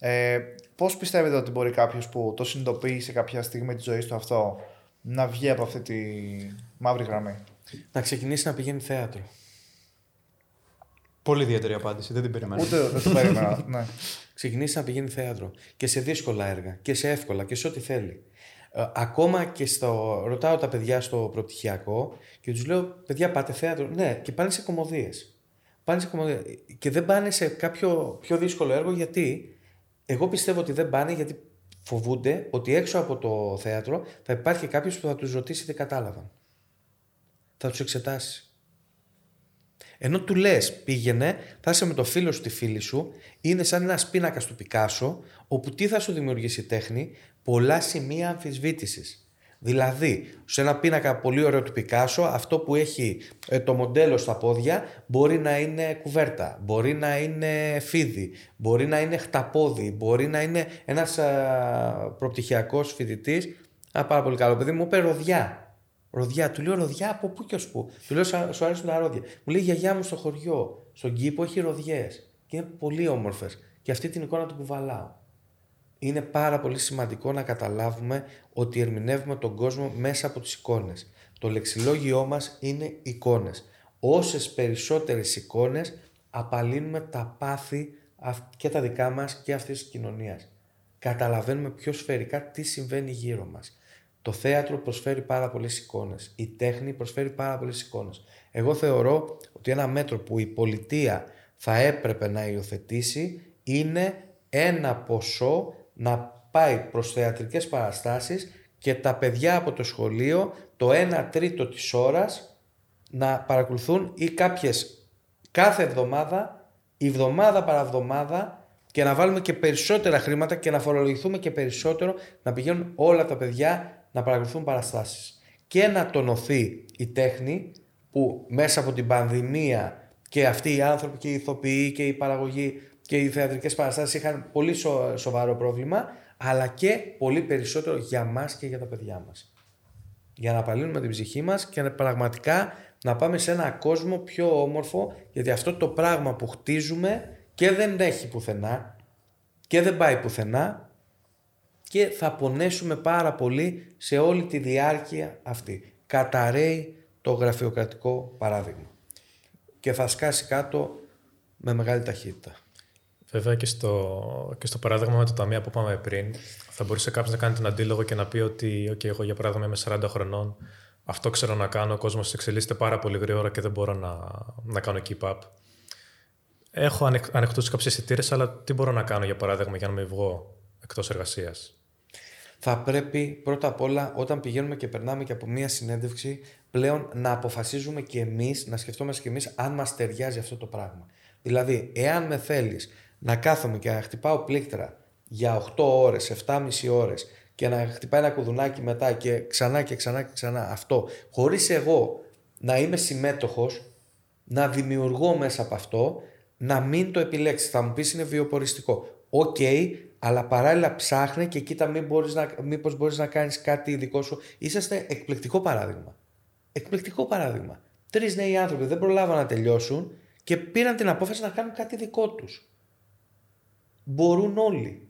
Ε, πώς πιστεύετε ότι μπορεί κάποιος που το συνειδητοποιεί σε κάποια στιγμή της ζωής του αυτό να βγει από αυτή τη μαύρη γραμμή; Να ξεκινήσει να πηγαίνει θέατρο. Πολύ ιδιαίτερη απάντηση, δεν την περιμένω. Ούτε δεν το περίμενα. ναι. Ξεκινήσει να πηγαίνει θέατρο. Και σε δύσκολα έργα. Και σε εύκολα. Και σε ό,τι θέλει. Ε, ακόμα και στο. Ρωτάω τα παιδιά στο προπτυχιακό και τους λέω: Παιδιά, πάτε θέατρο. Ναι, και πάνε σε κομμωδίες. Πάνε σε κομμωδίες. Και δεν πάνε σε κάποιο πιο δύσκολο έργο γιατί εγώ πιστεύω ότι δεν πάνε γιατί φοβούνται ότι έξω από το θέατρο θα υπάρχει κάποιος που θα τους ρωτήσει τι κατάλαβαν. Θα τους εξετάσει. Ενώ του λες, πήγαινε, θα είσαι με το φίλο σου, τη φίλη σου, είναι σαν ένας πίνακας του Πικάσο, όπου τι θα σου δημιουργήσει η τέχνη, πολλά σημεία αμφισβήτησης. Δηλαδή, σε ένα πίνακα πολύ ωραίο του Πικάσο, αυτό που έχει ε, το μοντέλο στα πόδια μπορεί να είναι κουβέρτα, μπορεί να είναι φίδι, μπορεί να είναι χταπόδι, μπορεί να είναι ένας α, προπτυχιακός φοιτητής, α, πάρα πολύ καλό παιδί, μου είπε ροδιά. Ροδιά. Του λέω ροδιά από πού και ως πού. Του λέω «Σα- σου αρέσουν τα ρόδια. Μου λέει η γιαγιά μου στο χωριό, στον κήπο έχει ροδιές. Και είναι πολύ όμορφες. Και αυτή την εικόνα την κουβαλάω. Είναι πάρα πολύ σημαντικό να καταλάβουμε ότι ερμηνεύουμε τον κόσμο μέσα από τις εικόνες. Το λεξιλόγιό μας είναι εικόνες. Όσες περισσότερες εικόνες απαλύνουμε τα πάθη αυ- και τα δικά μας και αυτής της κοινωνίας. Καταλαβαίνουμε πιο σφαιρικά τι συμβαίνει γύρω μας. Το θέατρο προσφέρει πάρα πολλές εικόνες. Η τέχνη προσφέρει πάρα πολλές εικόνες. Εγώ θεωρώ ότι ένα μέτρο που η πολιτεία θα έπρεπε να υιοθετήσει είναι ένα ποσό να πάει προς θεατρικές παραστάσεις και τα παιδιά από το σχολείο το 1 τρίτο της ώρας να παρακολουθούν ή κάποιες κάθε εβδομάδα, η εβδομάδα παραβδομάδα και να βάλουμε και περισσότερα χρήματα και να φορολογηθούμε και περισσότερο να πηγαίνουν όλα τα παιδιά να παρακολουθούν παραστάσεις. Και να τονωθεί η τέχνη που μέσα από την πανδημία και αυτοί οι άνθρωποι και οι ηθοποιοί και η παραγωγή και οι θεατρικές παραστάσεις είχαν πολύ σο- σοβαρό πρόβλημα αλλά και πολύ περισσότερο για μας και για τα παιδιά μας για να απαλύνουμε την ψυχή μας και να πραγματικά να πάμε σε ένα κόσμο πιο όμορφο γιατί αυτό το πράγμα που χτίζουμε και δεν έχει πουθενά και δεν πάει πουθενά και θα πονέσουμε πάρα πολύ σε όλη τη διάρκεια αυτή. Καταραίει το γραφειοκρατικό παράδειγμα και θα σκάσει κάτω με μεγάλη ταχύτητα. Βέβαια και στο, και στο παράδειγμα με το ταμείο που είπαμε πριν, θα μπορούσε κάποιος να κάνει τον αντίλογο και να πει ότι, OK, εγώ για παράδειγμα είμαι 40 χρονών, αυτό ξέρω να κάνω, ο κόσμος εξελίσσεται πάρα πολύ γρήγορα και δεν μπορώ να, να κάνω keep up. Έχω ανεκ, ανοιχτού κάποιες αισθητήρες, αλλά τι μπορώ να κάνω για παράδειγμα για να μην βγω εκτός εργασίας; θα πρέπει πρώτα απ' όλα όταν πηγαίνουμε και περνάμε και από μία συνέντευξη πλέον να αποφασίζουμε και εμείς, να σκεφτόμαστε και εμείς αν μας ταιριάζει αυτό το πράγμα. Δηλαδή, εάν με θέλεις να κάθομαι και να χτυπάω πλήκτρα για 8 ώρες, 7,5 ώρες και να χτυπάει ένα κουδουνάκι μετά και ξανά και ξανά και ξανά αυτό, χωρίς εγώ να είμαι συμμέτοχος, να δημιουργώ μέσα από αυτό, να μην το επιλέξεις. Θα μου πεις είναι βιοποριστικό. Οκ, αλλά παράλληλα ψάχνε και κοίτα μην μπορείς να, μήπως μπορείς να κάνεις κάτι δικό σου. Είσαστε εκπληκτικό παράδειγμα. Εκπληκτικό παράδειγμα. Τρεις νέοι άνθρωποι δεν προλάβαν να τελειώσουν και πήραν την απόφαση να κάνουν κάτι δικό τους. Μπορούν όλοι.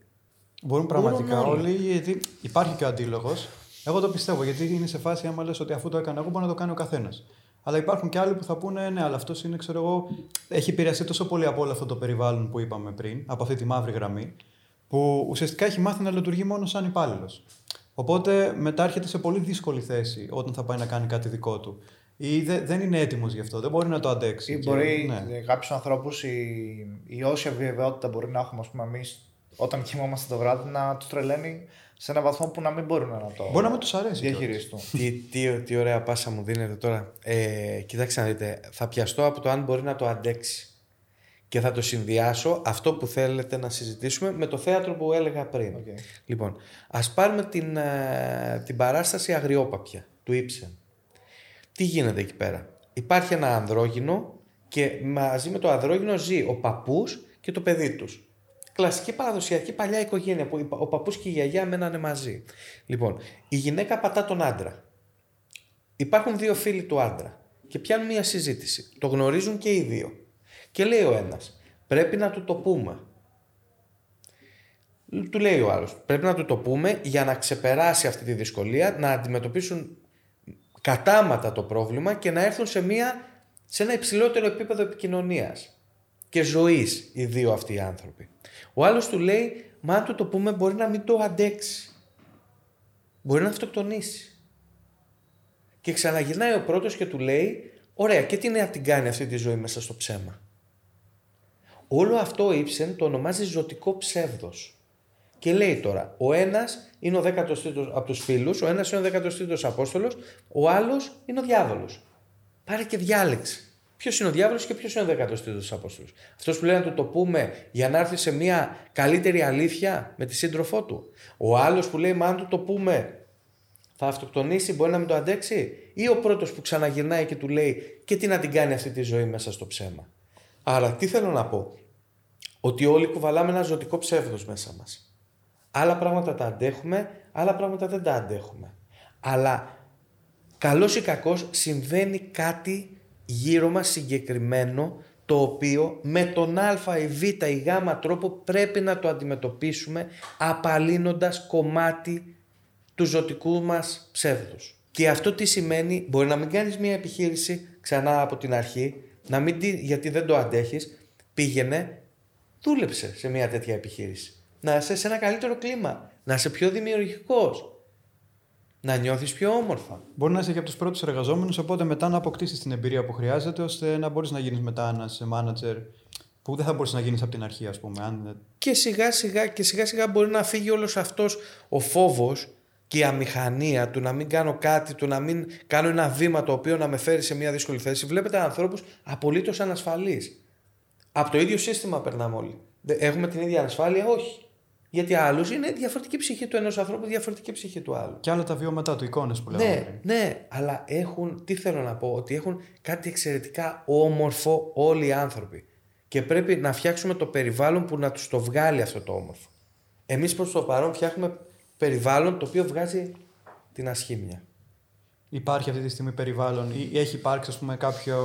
Μπορούν πραγματικά Μπορούν όλοι, γιατί υπάρχει και ο αντίλογος. Εγώ το πιστεύω, γιατί είναι σε φάση άμα λες ότι αφού το έκανα εγώ μπορεί να το κάνει ο καθένας. Αλλά υπάρχουν και άλλοι που θα πούνε, ναι, αλλά αυτός είναι, ξέρω εγώ, έχει επηρεαστεί τόσο πολύ από όλο αυτό το περιβάλλον που είπαμε πριν, από αυτή τη μαύρη γραμμή, που ουσιαστικά έχει μάθει να λειτουργεί μόνο σαν υπάλληλος. Οπότε μετά έρχεται σε πολύ δύσκολη θέση όταν θα πάει να κάνει κάτι δικό του. Ή δε- δεν είναι έτοιμος γι' αυτό, δεν μπορεί να το αντέξει. Ή Και- μπορεί ναι. για κάποιους ανθρώπους η, η όση αβεβαιότητα μπορεί να έχουμε, ας πούμε, εμείς όταν κοιμόμαστε το βράδυ να τους τρελαίνει σε ένα βαθμό που να μην μπορούν να το Μπορεί να μην τους αρέσει διαχειριστούν. τι, τι, τι ωραία πάσα μου δίνετε τώρα. Ε, κοιτάξτε να δείτε, θα πιαστώ από το αν μπορεί να το αντέξει. Και θα το συνδυάσω αυτό που θέλετε να συζητήσουμε με το θέατρο που έλεγα πριν. Οκ. Λοιπόν, ας πάρουμε την, ε, την παράσταση Αγριόπαπια του Ήψεν. Τι γίνεται εκεί πέρα; Υπάρχει ένα ανδρόγυνο και μαζί με το ανδρόγυνο ζει ο παππούς και το παιδί τους. Κλασική παραδοσιακή παλιά οικογένεια που ο παππούς και η γιαγιά μένανε μαζί. Λοιπόν, η γυναίκα πατά τον άντρα. Υπάρχουν δύο φίλοι του άντρα και πιάνουν μια συζήτηση. Το γνωρίζουν και οι δύο. Και λέει ο ένας, πρέπει να του το πούμε. Του λέει ο άλλος, πρέπει να του το πούμε για να ξεπεράσει αυτή τη δυσκολία, να αντιμετωπίσουν κατάματα το πρόβλημα και να έρθουν σε, μια, σε ένα υψηλότερο επίπεδο επικοινωνίας και ζωής οι δύο αυτοί οι άνθρωποι. Ο άλλος του λέει, μα αν του το πούμε μπορεί να μην το αντέξει. Μπορεί να αυτοκτονήσει. Και ξαναγυρνάει ο πρώτος και του λέει, ωραία και τι είναι να την κάνει αυτή τη ζωή μέσα στο ψέμα. Όλο αυτό ο Ήψεν το ονομάζει ζωτικό ψεύδος. Και λέει τώρα, ο ένας είναι ο 13ος από τους φίλους, ο ένας είναι ο 13ος Απόστολος, ο άλλος είναι ο διάβολος. Πάρε και διάλεξε. Ποιος είναι ο διάβολος και ποιος είναι ο 13ο Απόστολος. Αυτός που λέει να του το πούμε για να έρθει σε μια καλύτερη αλήθεια με τη σύντροφό του. Ο άλλος που λέει, μα αν του το πούμε θα αυτοκτονήσει, μπορεί να μην το αντέξει. Ή ο πρώτος που ξαναγυρνάει και του λέει, και τι να την κάνει αυτή τη ζωή μέσα στο ψέμα. Άρα, τι θέλω να πω; Ότι όλοι κουβαλάμε ένα ζωτικό ψεύδος μέσα μας. Άλλα πράγματα τα αντέχουμε, άλλα πράγματα δεν τα αντέχουμε. Αλλά καλός ή κακός συμβαίνει κάτι γύρω μας συγκεκριμένο το οποίο με τον α ή β ή γ τρόπο πρέπει να το αντιμετωπίσουμε απαλύνοντας κομμάτι του ζωτικού μας ψεύδους. Και αυτό τι σημαίνει, μπορεί να μην κάνεις μια επιχείρηση ξανά από την αρχή, να μην, τη- γιατί δεν το αντέχεις, πήγαινε, δούλεψε σε μια τέτοια επιχείρηση. Να είσαι σε ένα καλύτερο κλίμα, να είσαι πιο δημιουργικός, να νιώθεις πιο όμορφα. Μπορεί να είσαι και από τους πρώτους εργαζόμενους, οπότε μετά να αποκτήσεις την εμπειρία που χρειάζεται, ώστε να μπορείς να γίνεις μετά ένας manager που δεν θα μπορείς να γίνεις από την αρχή, ας πούμε. Αν... και σιγά σιγά και σιγά σιγά μπορεί να φύγει όλος αυτός ο φόβος και η αμηχανία του να μην κάνω κάτι, του να μην κάνω ένα βήμα το οποίο να με φέρει σε μια δύσκολη θέση. Βλέπετε ανθρώπους απολύτως ανασφαλείς. Από το ίδιο σύστημα περνάμε όλοι. Δεν- Έχουμε την ίδια ανασφάλεια, όχι. Γιατί άλλος είναι διαφορετική ψυχή του ενός ανθρώπου, διαφορετική ψυχή του άλλου. Και άλλα τα βιώματά του, εικόνες που λέγαμε. Ναι, πριν. ναι, αλλά έχουν, τι θέλω να πω, ότι έχουν κάτι εξαιρετικά όμορφο όλοι οι άνθρωποι. Και πρέπει να φτιάξουμε το περιβάλλον που να τους το βγάλει αυτό το όμορφο. Εμείς προς το παρόν φτιάχνουμε περιβάλλον το οποίο βγάζει την ασχήμια. Υπάρχει αυτή τη στιγμή περιβάλλον ή έχει υπάρξει ας πούμε, κάποιο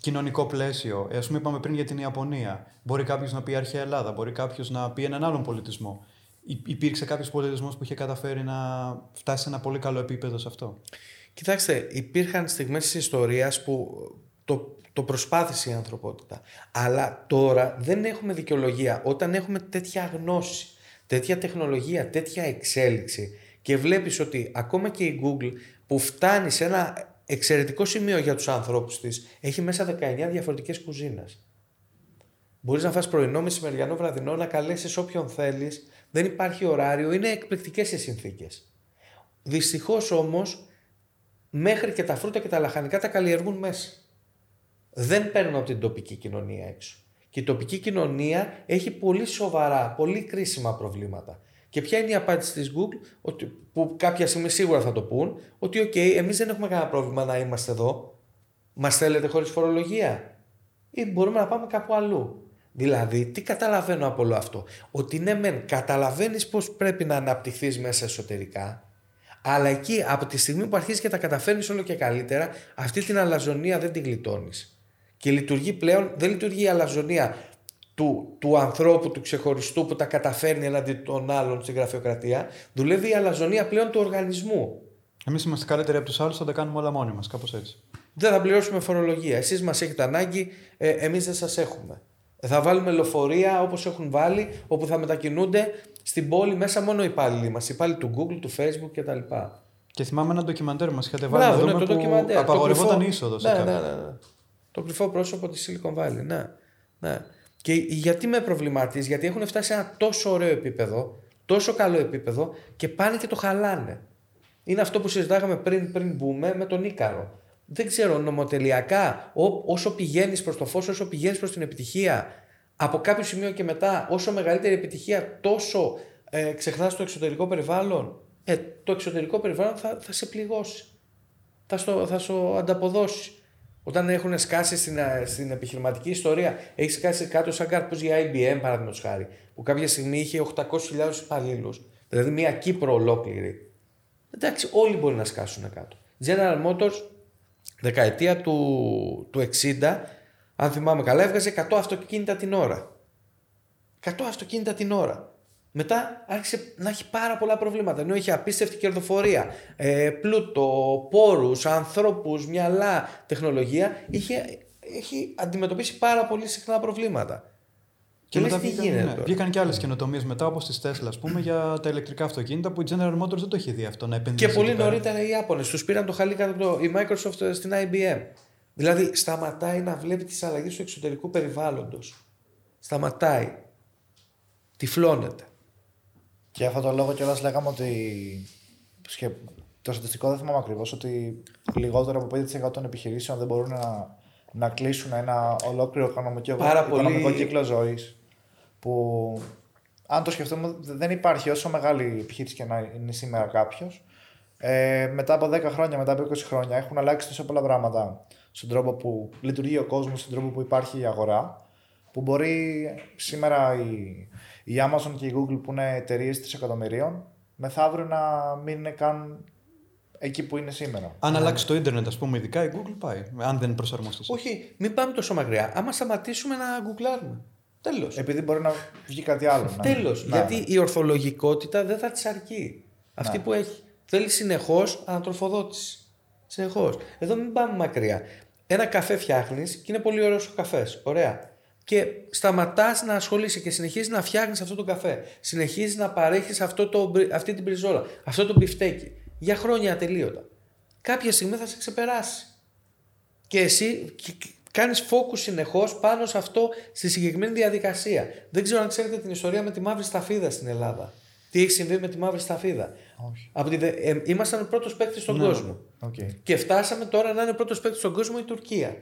κοινωνικό πλαίσιο. Ε, ας πούμε, είπαμε πριν για την Ιαπωνία. Μπορεί κάποιος να πει αρχαία Ελλάδα, μπορεί κάποιος να πει έναν άλλον πολιτισμό. Υ- Υπήρξε κάποιος πολιτισμός που είχε καταφέρει να φτάσει σε ένα πολύ καλό επίπεδο σε αυτό; Κοιτάξτε, υπήρχαν στιγμές της ιστορίας που το, το προσπάθησε η ανθρωπότητα. Αλλά τώρα δεν έχουμε δικαιολογία. Όταν έχουμε τέτοια γνώση, τέτοια τεχνολογία, τέτοια εξέλιξη και βλέπεις ότι ακόμα και η Google που φτάνει σε ένα εξαιρετικό σημείο για τους ανθρώπους της έχει μέσα 19 διαφορετικές κουζίνες. Μπορείς να φας πρωινό, μεσημεριανό, βραδινό, να καλέσεις όποιον θέλεις. Δεν υπάρχει ωράριο, είναι εκπληκτικές οι συνθήκες. Δυστυχώς όμως μέχρι και τα φρούτα και τα λαχανικά τα καλλιεργούν μέσα. Δεν παίρνουν από την τοπική κοινωνία έξω. Και η τοπική κοινωνία έχει πολύ σοβαρά, πολύ κρίσιμα προβλήματα. Και ποια είναι η απάντηση της Google, ότι, που κάποια στιγμή σίγουρα θα το πουν, ότι οκ, εμείς δεν έχουμε κανένα πρόβλημα να είμαστε εδώ. Μας θέλετε χωρίς φορολογία, ή μπορούμε να πάμε κάπου αλλού. Δηλαδή, τι καταλαβαίνω από όλο αυτό; Ότι ναι, μεν καταλαβαίνεις πώς πρέπει να αναπτυχθείς μέσα εσωτερικά, αλλά εκεί από τη στιγμή που αρχίζεις και τα καταφέρνεις όλο και καλύτερα, αυτή την αλαζονεία δεν την γλιτώνεις. Και λειτουργεί πλέον, δεν λειτουργεί η αλαζονεία του, του ανθρώπου, του ξεχωριστού που τα καταφέρνει εναντί των άλλων στην γραφειοκρατία. Δουλεύει η αλαζονία πλέον του οργανισμού. Εμείς είμαστε καλύτεροι από τους άλλους, θα τα κάνουμε όλα μόνοι μας, κάπως έτσι. Δεν θα πληρώσουμε φορολογία. Εσείς μας έχετε ανάγκη, ε, εμείς δεν σας έχουμε. Θα βάλουμε λεωφορεία όπως έχουν βάλει, όπου θα μετακινούνται στην πόλη μέσα μόνο οι υπάλληλοι μας. Οι υπάλληλοι του Google, του Facebook κτλ. Και θυμάμαι ένα ντοκιμαντέρ μας είχατε βάλει Μπράβο, να ναι, δούμε το που ντοκιμαντέρ. Το απαγορευόταν η κρυφό- είσοδο σε ναι, κάποιον. ναι, ναι, ναι. Το κρυφό πρόσωπο της Silicon Valley. Ναι. ναι. Και γιατί με προβληματίζει, Γιατί έχουν φτάσει σε ένα τόσο ωραίο επίπεδο, τόσο καλό επίπεδο και πάνε και το χαλάνε. Είναι αυτό που συζητάγαμε πριν, πριν μπούμε με τον Ίκαρο. Δεν ξέρω, νομοτελειακά, ό, όσο πηγαίνεις προς το φως, όσο πηγαίνεις προς την επιτυχία, από κάποιο σημείο και μετά, όσο μεγαλύτερη επιτυχία, τόσο ε, ξεχνάς το εξωτερικό περιβάλλον. Ε, το εξωτερικό περιβάλλον θα, θα σε πληγώσει θα στο, θα στο ανταποδώσει. Όταν έχουν σκάσει στην, ε, στην επιχειρηματική ιστορία, έχεις σκάσει κάτω σαν καρπούς για IBM, παραδείγματος χάρη, που κάποια στιγμή είχε 800.000 υπαλλήλους, δηλαδή μια Κύπρο ολόκληρη. Εντάξει, όλοι μπορεί να σκάσουν κάτω. General Motors, δεκαετία του, του 60, αν θυμάμαι καλά, έβγαζε 100 αυτοκίνητα την ώρα. 100 αυτοκίνητα την ώρα. Μετά άρχισε να έχει πάρα πολλά προβλήματα. Ενώ είχε απίστευτη κερδοφορία, ε, πλούτο, πόρους, ανθρώπους, μυαλά, τεχνολογία, είχε, έχει αντιμετωπίσει πάρα πολύ συχνά προβλήματα. Και, λες, τι βγήκαν, γίνεται ναι, τώρα; βγήκαν και άλλες καινοτομίες μετά, όπως της Tesla, ας πούμε, για τα ηλεκτρικά αυτοκίνητα που η General Motors δεν το έχει δει αυτό να επενδύσει. Και πολύ εκεί πέρα. νωρίτερα οι Ιάπωνες. Τους πήραν το χαλί κάτω από το, η Microsoft στην IBM. Δηλαδή σταματάει να βλέπει τις αλλαγές του εξωτερικού περιβάλλοντος. Σταματάει. Τυφλώνεται. Και για αυτό το λόγο κιόλας λέγαμε ότι. σχε- Το στατιστικό δεν θυμάμαι ακριβώς ότι λιγότερο από 5% των επιχειρήσεων δεν μπορούν να, να κλείσουν ένα ολόκληρο οικονομικό, Πάρα οικονομικό πολύ- κύκλο ζωής. Που αν το σκεφτούμε, δεν υπάρχει όσο μεγάλη επιχείρηση και να είναι σήμερα κάποιος. Ε, μετά από 10 χρόνια, μετά από 20 χρόνια έχουν αλλάξει τόσο πολλά πράγματα στον τρόπο που λειτουργεί ο κόσμος, στον τρόπο που υπάρχει η αγορά. Που μπορεί σήμερα η, η Amazon και η Google που είναι εταιρείες τρισεκατομμυρίων, μεθαύριο να μην είναι καν εκεί που είναι σήμερα. Αν αλλάξει το ίντερνετ, ας πούμε, ειδικά η Google πάει. Αν δεν προσαρμοστεί. Όχι, μην πάμε τόσο μακριά. Άμα σταματήσουμε να γκουγκλάρουμε. Τέλος. Επειδή μπορεί να βγει κάτι άλλο. ναι. Τέλος. Ναι, Γιατί ναι. η ορθολογικότητα δεν θα της αρκεί. Αυτή Ναι. που έχει. Θέλει συνεχώς ανατροφοδότηση. Συνεχώς. Εδώ μην πάμε μακριά. Ένα καφέ φτιάχνεις και είναι πολύ ωραίος ο καφές. Ωραία. Και σταματάς να ασχολείσαι και συνεχίζεις να φτιάχνεις αυτό το καφέ. Συνεχίζεις να παρέχεις αυτή την μπριζόλα, αυτό το μπιφτέκι. Για χρόνια ατελείωτα. Κάποια στιγμή θα σε ξεπεράσει. Και εσύ κάνεις focus συνεχώς πάνω σε αυτό, στη συγκεκριμένη διαδικασία. Δεν ξέρω αν ξέρετε την ιστορία με τη μαύρη σταφίδα στην Ελλάδα. Τι έχει συμβεί με τη μαύρη σταφίδα; Όχι. Από τη, δε- ε, ήμασταν ο πρώτος παίκτης στον Ναι. κόσμο. Οκ. Και φτάσαμε τώρα να είναι πρώτος παίκτης στον κόσμο η Τουρκία.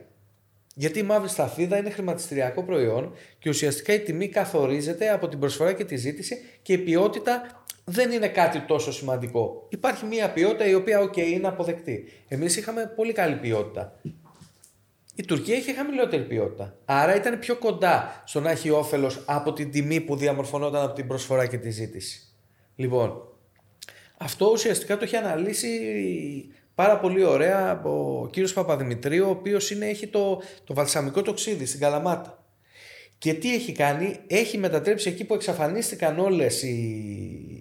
Γιατί η μαύρη σταφίδα είναι χρηματιστηριακό προϊόν και ουσιαστικά η τιμή καθορίζεται από την προσφορά και τη ζήτηση και η ποιότητα δεν είναι κάτι τόσο σημαντικό. Υπάρχει μια ποιότητα η οποία, OK, είναι αποδεκτή. Εμείς είχαμε πολύ καλή ποιότητα. Η Τουρκία είχε χαμηλότερη ποιότητα. Άρα ήταν πιο κοντά στο να έχει όφελος από την τιμή που διαμορφωνόταν από την προσφορά και τη ζήτηση. Λοιπόν, αυτό ουσιαστικά το έχει αναλύσει πάρα πολύ ωραία ο κύριος Παπαδημητρίου, ο οποίος είναι, έχει το, το βαλσαμικό τοξίδι στην Καλαμάτα. Και τι έχει κάνει, έχει μετατρέψει εκεί που εξαφανίστηκαν όλες οι,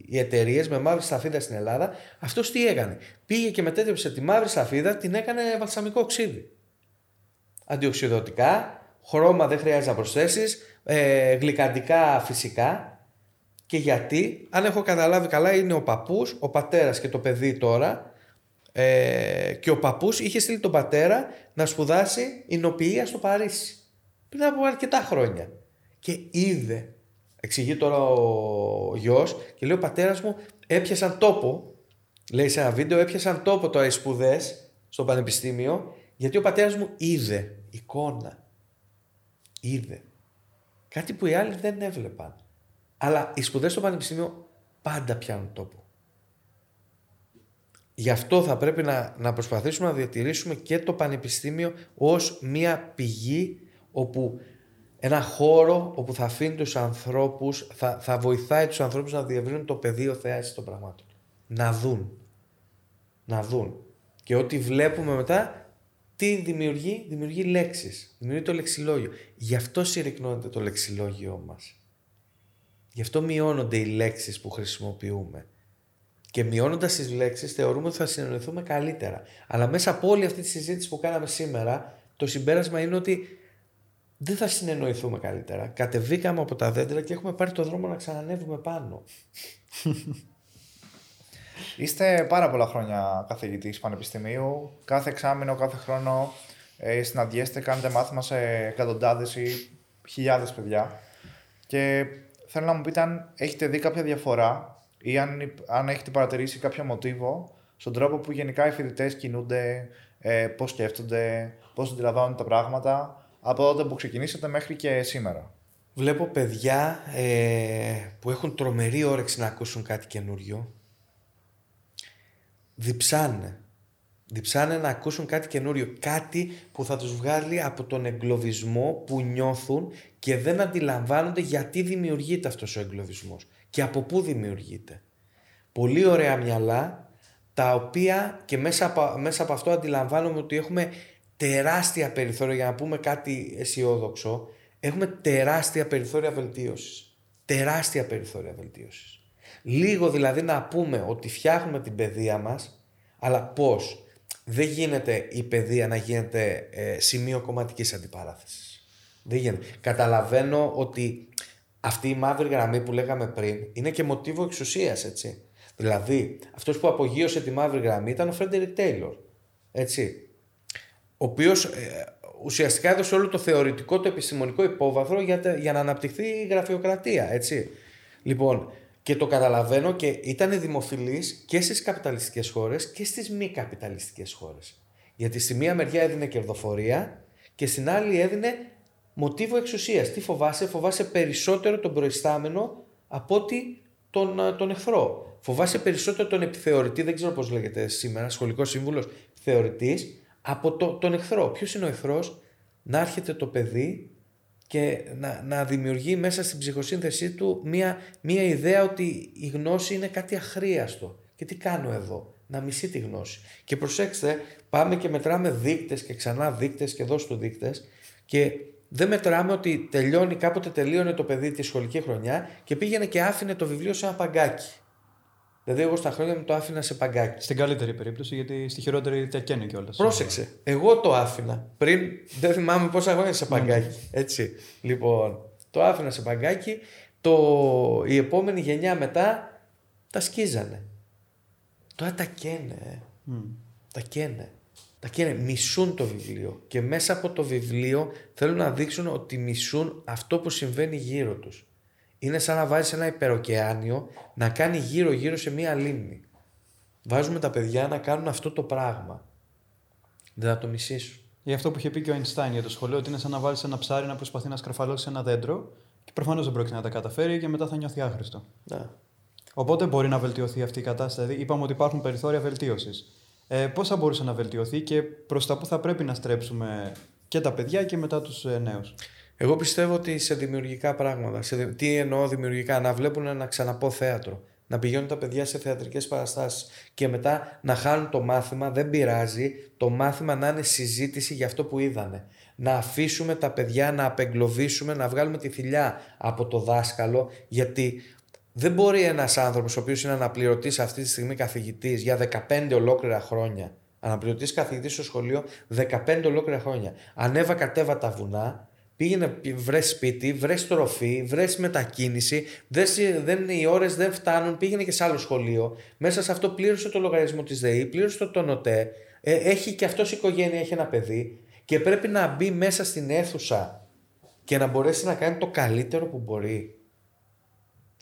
οι εταιρείες με μαύρη σταφίδα στην Ελλάδα, αυτός τι έκανε. Πήγε και μετέτρεψε τη μαύρη σταφίδα, την έκανε βαλσαμικό οξύδι. Αντιοξυδοτικά, χρώμα δεν χρειάζεται να προσθέσεις, ε, γλυκαντικά φυσικά, και γιατί, αν έχω καταλάβει καλά, είναι ο παππούς, ο πατέρας και το παιδί τώρα. Ε, και ο παππούς είχε στείλει τον πατέρα να σπουδάσει εινοποιία στο Παρίσι. Πριν από αρκετά χρόνια. Και είδε, εξηγεί τώρα ο γιος, και λέει ο πατέρας μου έπιασαν τόπο, λέει σε ένα βίντεο, έπιασαν τόπο τώρα οι σπουδές στο πανεπιστήμιο, γιατί ο πατέρας μου είδε εικόνα. Είδε. Κάτι που οι άλλοι δεν έβλεπαν. Αλλά οι σπουδές στο πανεπιστήμιο πάντα πιάνουν τόπο. Γι' αυτό θα πρέπει να, να προσπαθήσουμε να διατηρήσουμε και το πανεπιστήμιο ως μια πηγή όπου ένα χώρο όπου θα αφήνει τους ανθρώπους, θα, θα βοηθάει τους ανθρώπους να διευρύνουν το πεδίο θεάσης των πραγμάτων. Να δουν. Να δουν. Και ό,τι βλέπουμε μετά, τι δημιουργεί, δημιουργεί λέξεις. Δημιουργεί το λεξιλόγιο. Γι' αυτό συρρυκνώνεται το λεξιλόγιο μας. Γι' αυτό μειώνονται οι λέξεις που χρησιμοποιούμε. Και μειώνοντας τις λέξεις, θεωρούμε ότι θα συνεννοηθούμε καλύτερα. Αλλά μέσα από όλη αυτή τη συζήτηση που κάναμε σήμερα, το συμπέρασμα είναι ότι δεν θα συνεννοηθούμε καλύτερα. Κατεβήκαμε από τα δέντρα και έχουμε πάρει το δρόμο να ξανανεύουμε πάνω. Είστε πάρα πολλά χρόνια καθηγητής πανεπιστημίου. Κάθε εξάμεινο, κάθε χρόνο ε, συναντιέστε, κάνετε μάθημα σε εκατοντάδες ή χιλιάδες παιδιά. Και θέλω να μου πείτε αν έχετε δει κάποια διαφορά ή αν, αν έχετε παρατηρήσει κάποιο μοτίβο στον τρόπο που γενικά οι φοιτητές κινούνται, ε, πώς σκέφτονται, πώς αντιλαμβάνονται τα πράγματα από τότε που ξεκινήσατε μέχρι και σήμερα. Βλέπω παιδιά ε, που έχουν τρομερή όρεξη να ακούσουν κάτι καινούριο. Διψάνε. Διψάνε να ακούσουν κάτι καινούριο. Κάτι που θα τους βγάλει από τον εγκλωβισμό που νιώθουν και δεν αντιλαμβάνονται γιατί δημιουργείται αυτός ο εγκλωβισμός και από πού δημιουργείται. Πολύ ωραία μυαλά τα οποία και μέσα από, μέσα από αυτό αντιλαμβάνομαι ότι έχουμε τεράστια περιθώρια για να πούμε κάτι αισιόδοξο. Έχουμε τεράστια περιθώρια βελτίωσης. Τεράστια περιθώρια βελτίωσης. Λίγο δηλαδή να πούμε ότι φτιάχνουμε την παιδεία μας, αλλά πώς; Δεν γίνεται η παιδεία να γίνεται ε, σημείο κομματικής αντιπαράθεσης. Δεν γίνεται. Καταλαβαίνω ότι αυτή η μαύρη γραμμή που λέγαμε πριν είναι και μοτίβο εξουσίας, έτσι. Δηλαδή, αυτός που απογείωσε τη μαύρη γραμμή ήταν ο Φρέντερικ Τέιλορ. Έτσι ο οποίος ε, ουσιαστικά έδωσε όλο το θεωρητικό, το επιστημονικό υπόβαθρο για, για να αναπτυχθεί η γραφειοκρατία, έτσι. Λοιπόν, και το καταλαβαίνω και ήταν δημοφιλής και στις καπιταλιστικές χώρες και στις μη καπιταλιστικές χώρες. Γιατί στη μία μεριά έδινε κερδοφορία και στην άλλη έδινε μοτίβο εξουσίας. Τι φοβάσαι, φοβάσαι περισσότερο τον προϊστάμενο από ότι τον, ε, τον εχθρό. Φοβάσαι περισσότερο τον επιθεωρητή, δεν ξέρω πώς λέγεται σήμερα, σχολικός σύμβουλος, θεωρητής, από το, τον εχθρό. Ποιος είναι ο εχθρός; Να έρχεται το παιδί και να, να δημιουργεί μέσα στην ψυχοσύνθεσή του μία, μία ιδέα ότι η γνώση είναι κάτι αχρίαστο. Και τι κάνω εδώ, να μισεί τη γνώση. Και προσέξτε, πάμε και μετράμε δείκτες και ξανά δείκτες και δώσ' του δείκτες και δεν μετράμε ότι τελειώνει, κάποτε τελείωνε το παιδί τη σχολική χρονιά και πήγαινε και άφηνε το βιβλίο σε ένα παγκάκι. Δηλαδή, εγώ στα χρόνια μου το άφηνα σε παγκάκι. Στην καλύτερη περίπτωση, γιατί στη χειρότερη τα καίνε κιόλας. Πρόσεξε. Εγώ το άφηνα. Πριν δεν θυμάμαι πόσα χρόνια σε παγκάκι. Έτσι. Λοιπόν, το άφηνα σε παγκάκι. Το... Η επόμενη γενιά μετά τα σκίζανε. Τώρα τα καίνε. Mm. Τα καίνε. Τα καίνε. Μισούν το βιβλίο. Και μέσα από το βιβλίο θέλουν να δείξουν ότι μισούν αυτό που συμβαίνει γύρω τους είναι σαν να βάζεις ένα υπεροκεάνιο να κάνει γύρω-γύρω σε μία λίμνη. Βάζουμε τα παιδιά να κάνουν αυτό το πράγμα. Δεν θα το μισήσουν. Για αυτό που είχε πει και ο Einstein για το σχολείο, ότι είναι σαν να βάλεις ένα ψάρι να προσπαθεί να σκαρφαλώσει ένα δέντρο και προφανώς δεν πρόκειται να τα καταφέρει και μετά θα νιώθει άχρηστο. Ναι. Οπότε μπορεί να βελτιωθεί αυτή η κατάσταση. Δηλαδή, είπαμε ότι υπάρχουν περιθώρια βελτίωσης. Ε, Πώς θα μπορούσε να βελτιωθεί και προς τα που θα πρέπει να στρέψουμε και τα παιδιά και μετά τους ε, νέους; Εγώ πιστεύω ότι σε δημιουργικά πράγματα. Σε, τι εννοώ δημιουργικά, να βλέπουν να ξαναπώ θέατρο. Να πηγαίνουν τα παιδιά σε θεατρικές παραστάσεις και μετά να χάνουν το μάθημα, δεν πειράζει. Το μάθημα να είναι συζήτηση για αυτό που είδανε. Να αφήσουμε τα παιδιά να απεγκλωβίσουμε, να βγάλουμε τη θηλιά από το δάσκαλο, γιατί δεν μπορεί ένας άνθρωπος, ο οποίος είναι αναπληρωτής αυτή τη στιγμή καθηγητής για 15 ολόκληρα χρόνια, αναπληρωτής καθηγητής στο σχολείο 15 ολόκληρα χρόνια, ανέβα κατέβα τα βουνά, Πήγαινε, βρε σπίτι, βρε τροφή, βρε μετακίνηση, βρες, δεν, οι ώρες δεν φτάνουν, πήγαινε και σε άλλο σχολείο. Μέσα σε αυτό πλήρωσε το λογαριασμό της ΔΕΗ, πλήρωσε το ΤΟΝΟΤΕ, ε, έχει και αυτός οικογένεια, έχει ένα παιδί και πρέπει να μπει μέσα στην αίθουσα και να μπορέσει να κάνει το καλύτερο που μπορεί.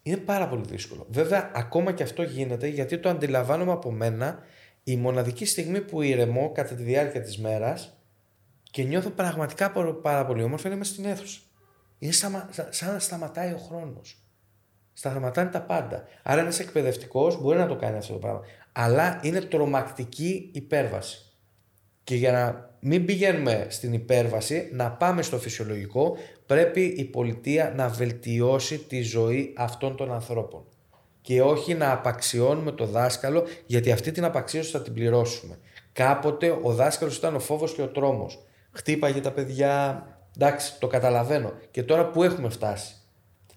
Είναι πάρα πολύ δύσκολο. Βέβαια, ακόμα και αυτό γίνεται γιατί το αντιλαμβάνομαι από μένα η μοναδική στιγμή που ηρεμώ κατά τη διάρκεια της μέρας και νιώθω πραγματικά πάρα πολύ όμορφα είναι μέσα στην αίθουσα. Είναι σαν, σαν να σταματάει ο χρόνος. Σταματάνε τα πάντα. Άρα ένας εκπαιδευτικός μπορεί να το κάνει αυτό το πράγμα. Αλλά είναι τρομακτική υπέρβαση. Και για να μην πηγαίνουμε στην υπέρβαση, να πάμε στο φυσιολογικό, πρέπει η πολιτεία να βελτιώσει τη ζωή αυτών των ανθρώπων. Και όχι να απαξιώνουμε το δάσκαλο, γιατί αυτή την απαξίωση θα την πληρώσουμε. Κάποτε ο δάσκαλος ήταν ο φόβος και ο τρόμος. Χτύπαγε τα παιδιά, εντάξει, το καταλαβαίνω. Και τώρα που έχουμε φτάσει;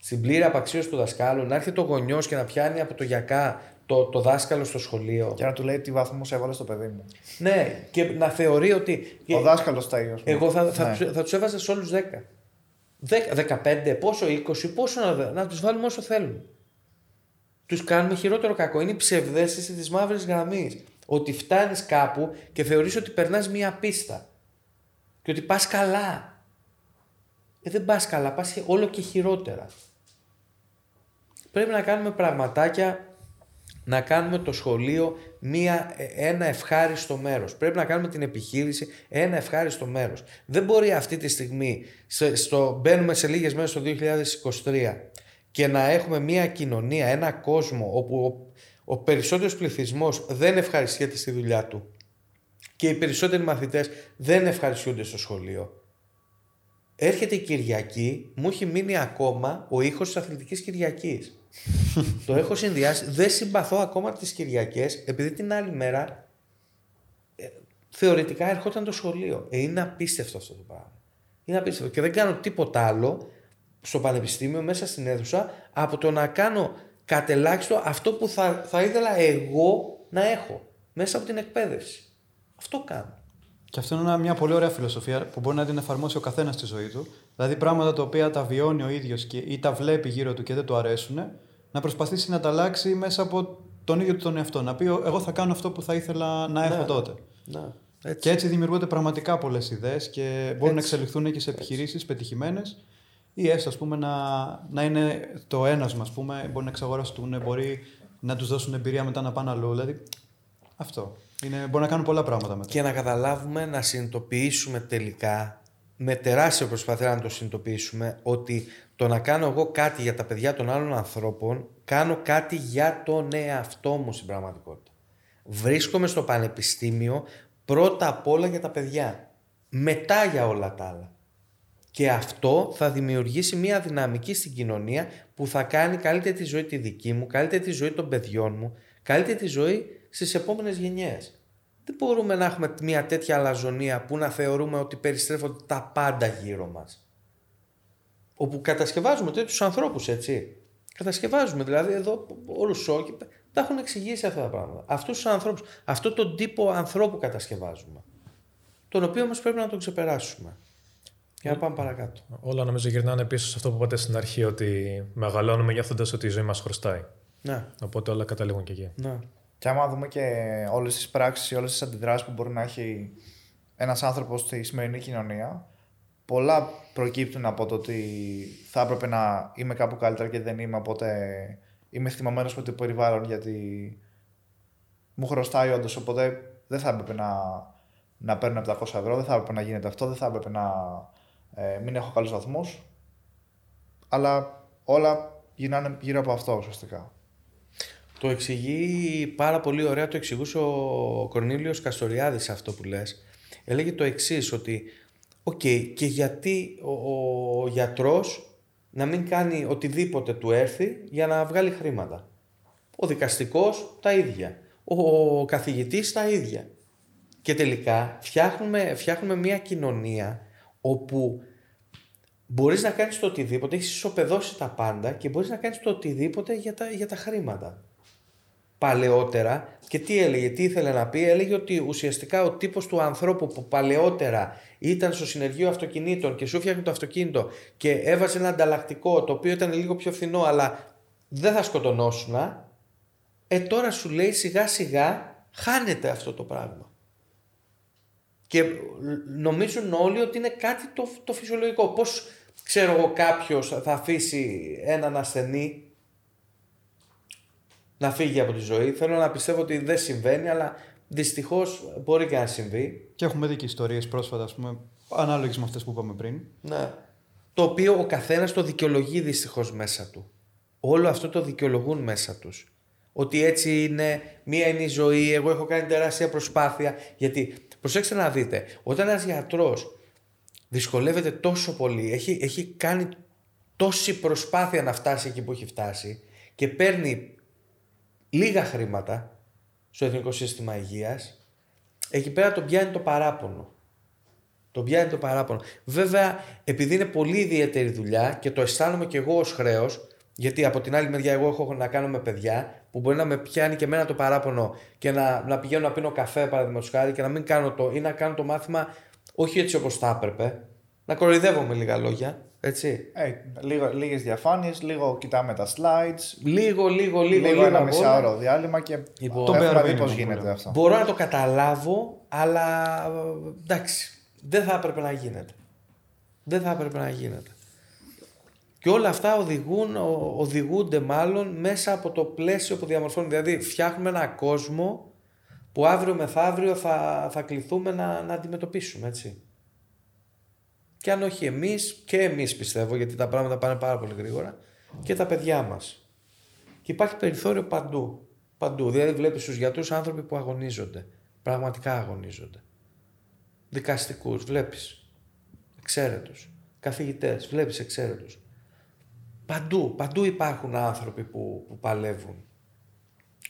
Στην πλήρη απαξίωση του δασκάλου, να έρχεται ο γονιός και να πιάνει από το γιακά το, το δάσκαλο στο σχολείο. Και να του λέει τι βαθμό έβαλε στο παιδί μου. Ναι, και να θεωρεί ότι. Ο δάσκαλος τα ίδια. Εγώ θα, θα, ναι. θα, τους έβαζα σε όλους 10. 10. 15, πόσο 20, πόσο να, να τους βάλουμε όσο θέλουν. Τους κάνουμε χειρότερο κακό. Είναι η ψευδέστηση της μαύρης γραμμής. Ότι φτάνεις κάπου και θεωρείς ότι περνάς μία πίστα. Και ότι πας καλά. Ε, δεν πας καλά, πας όλο και χειρότερα. Πρέπει να κάνουμε πραγματάκια να κάνουμε το σχολείο μία, ε, ένα ευχάριστο μέρος. Πρέπει να κάνουμε την επιχείρηση ένα ευχάριστο μέρος. Δεν μπορεί αυτή τη στιγμή, στο, μπαίνουμε σε λίγες μέρες το 2023 και να έχουμε μία κοινωνία, ένα κόσμο όπου ο, ο περισσότερος πληθυσμός δεν ευχαριστιέται στη δουλειά του και οι περισσότεροι μαθητές δεν ευχαριστούνται στο σχολείο. Έρχεται η Κυριακή, μου έχει μείνει ακόμα ο ήχος της αθλητικής Κυριακής το έχω συνδυάσει. Δεν συμπαθώ ακόμα τις Κυριακές, επειδή την άλλη μέρα ε, θεωρητικά ερχόταν το σχολείο. Ε, είναι απίστευτο αυτό το πράγμα. Είναι απίστευτο. Και δεν κάνω τίποτα άλλο στο πανεπιστήμιο, μέσα στην αίθουσα, από το να κάνω κατελάχιστο αυτό που θα, θα ήθελα εγώ να έχω μέσα από την εκπαίδευση. Αυτό κάνω. Και αυτό είναι μια πολύ ωραία φιλοσοφία που μπορεί να την εφαρμόσει ο καθένας στη ζωή του. Δηλαδή πράγματα τα οποία τα βιώνει ο ίδιος ή τα βλέπει γύρω του και δεν του αρέσουν, να προσπαθήσει να τα αλλάξει μέσα από τον ίδιο του τον εαυτό. Να πει, Εγώ θα κάνω αυτό που θα ήθελα να έχω ναι, τότε. Ναι, έτσι. Και έτσι δημιουργούνται πραγματικά πολλές ιδέες και μπορούν να εξελιχθούν και σε επιχειρήσεις πετυχημένες ή έστω ας πούμε, να, να είναι το ένασμα, ας πούμε, μπορεί να εξαγοραστούν, μπορεί να τους δώσουν εμπειρία μετά να πάνε αλλού. Δηλαδή, αυτό. Είναι, μπορεί να κάνουν πολλά πράγματα μετά. Και να καταλάβουμε, να συνειδητοποιήσουμε τελικά, με τεράστια προσπάθεια να το συνειδητοποιήσουμε, ότι το να κάνω εγώ κάτι για τα παιδιά των άλλων ανθρώπων, κάνω κάτι για τον εαυτό μου στην πραγματικότητα. Βρίσκομαι στο πανεπιστήμιο πρώτα απ' όλα για τα παιδιά. Μετά για όλα τα άλλα. Και αυτό θα δημιουργήσει μια δυναμική στην κοινωνία που θα κάνει καλύτερη τη ζωή τη δική μου, καλύτερη τη ζωή των παιδιών μου, καλύτερη τη ζωή στις επόμενες γενιές. Δεν μπορούμε να έχουμε μια τέτοια αλαζονία που να θεωρούμε ότι περιστρέφονται τα πάντα γύρω μας όπου κατασκευάζουμε τέτοιους ανθρώπους, έτσι. Κατασκευάζουμε δηλαδή εδώ όλους του όκοι. Τα έχουν εξηγήσει αυτά τα πράγματα. Αυτούς τους ανθρώπους, αυτό τον τύπο ανθρώπου κατασκευάζουμε. Τον οποίο όμως πρέπει να τον ξεπεράσουμε. Για να πάμε παρακάτω. Όλα νομίζω γυρνάνε πίσω σε αυτό που είπατε στην αρχή, ότι μεγαλώνουμε νιώθοντα ότι η ζωή μας χρωστάει. Ναι. Οπότε όλα καταλήγουν και εκεί. Ναι. Και άμα δούμε και όλες τις πράξεις, όλες τις αντιδράσεις που μπορεί να έχει ένας άνθρωπος στη σημερινή κοινωνία, πολλά προκύπτουν από το ότι θα έπρεπε να είμαι κάπου καλύτερα και δεν είμαι, οπότε είμαι θυμωμένο με το περιβάλλον γιατί μου χρωστάει όντως. Οπότε δεν θα έπρεπε να, να παίρνω 700 ευρώ, δεν θα έπρεπε να γίνεται αυτό, δεν θα έπρεπε να ε, μην έχω καλούς βαθμούς. Αλλά όλα γυρνάνε γύρω από αυτό ουσιαστικά. Το εξηγεί πάρα πολύ ωραία, το εξηγούσε ο Κορνήλιος Καστοριάδης αυτό που λες. Έλεγε το εξής ότι Οκ, και γιατί ο, ο γιατρός να μην κάνει οτιδήποτε του έρθει για να βγάλει χρήματα; Ο δικαστικός τα ίδια. Ο, ο καθηγητής τα ίδια. Και τελικά φτιάχνουμε, φτιάχνουμε μια κοινωνία όπου μπορείς να κάνεις το οτιδήποτε, έχεις ισοπεδώσει τα πάντα και μπορείς να κάνεις το οτιδήποτε για τα, για τα χρήματα παλαιότερα και τι έλεγε, τι ήθελε να πει, έλεγε ότι ουσιαστικά ο τύπος του ανθρώπου που παλαιότερα ήταν στο συνεργείο αυτοκινήτων και σου φτιάχνει το αυτοκίνητο και έβαζε ένα ανταλλακτικό το οποίο ήταν λίγο πιο φθηνό αλλά δεν θα σκοτωνόσουν, ε τώρα σου λέει σιγά σιγά χάνεται αυτό το πράγμα. Και νομίζουν όλοι ότι είναι κάτι το, το φυσιολογικό. Πώς ξέρω εγώ κάποιος θα αφήσει έναν ασθενή να φύγει από τη ζωή. Θέλω να πιστεύω ότι δεν συμβαίνει, αλλά δυστυχώς μπορεί και να συμβεί. Και έχουμε δει και ιστορίες πρόσφατα, ας πούμε, ανάλογες με αυτές που είπαμε πριν. Ναι. Το οποίο ο καθένας το δικαιολογεί δυστυχώς μέσα του. όλο αυτό το δικαιολογούν μέσα τους. Ότι έτσι είναι, μία είναι η ζωή, εγώ έχω κάνει τεράστια προσπάθεια. Γιατί, προσέξτε να δείτε, όταν ένας γιατρός δυσκολεύεται τόσο πολύ, έχει, έχει κάνει τόση προσπάθεια να φτάσει εκεί που έχει φτάσει και παίρνει λίγα χρήματα στο Εθνικό Σύστημα Υγείας, εκεί πέρα τον πιάνει το παράπονο. Τον πιάνει το παράπονο. Βέβαια, επειδή είναι πολύ ιδιαίτερη δουλειά και το αισθάνομαι και εγώ ως χρέος, γιατί από την άλλη μεριά εγώ έχω να κάνω με παιδιά που μπορεί να με πιάνει και εμένα το παράπονο και να, να πηγαίνω να πίνω καφέ παραδείγματος χάρη και να μην κάνω το ή να κάνω το μάθημα όχι έτσι όπως θα έπρεπε. Να κοροϊδεύω με λίγα λόγια. Έτσι. Ε, λίγο, λίγες διαφάνειες, λίγο κοιτάμε τα slides, Λίγο, λίγο, λίγο. λίγο, ένα απ' όλα. μισάωρο διάλειμμα και Λοιπόν, το το έχουμε bare δει minimum πώς που γίνεται λέμε. αυτό. Μπορώ να το καταλάβω, αλλά ε, εντάξει, δεν θα έπρεπε να γίνεται. Δεν θα έπρεπε να γίνεται. Και όλα αυτά οδηγούν, ο- οδηγούνται μάλλον μέσα από το πλαίσιο που διαμορφώνει. Δηλαδή φτιάχνουμε ένα κόσμο που αύριο μεθαύριο θα, θα κληθούμε να, να αντιμετωπίσουμε, έτσι. Και αν όχι εμείς, και εμείς πιστεύω, γιατί τα πράγματα πάνε πάρα πολύ γρήγορα, και τα παιδιά μας. Και υπάρχει περιθώριο παντού. Παντού. Δηλαδή βλέπεις στους γιατρούς άνθρωποι που αγωνίζονται. Πραγματικά αγωνίζονται. Δικαστικούς βλέπεις. Εξαίρετους. Καθηγητές βλέπεις εξαίρετους. Παντού, παντού υπάρχουν άνθρωποι που, που παλεύουν.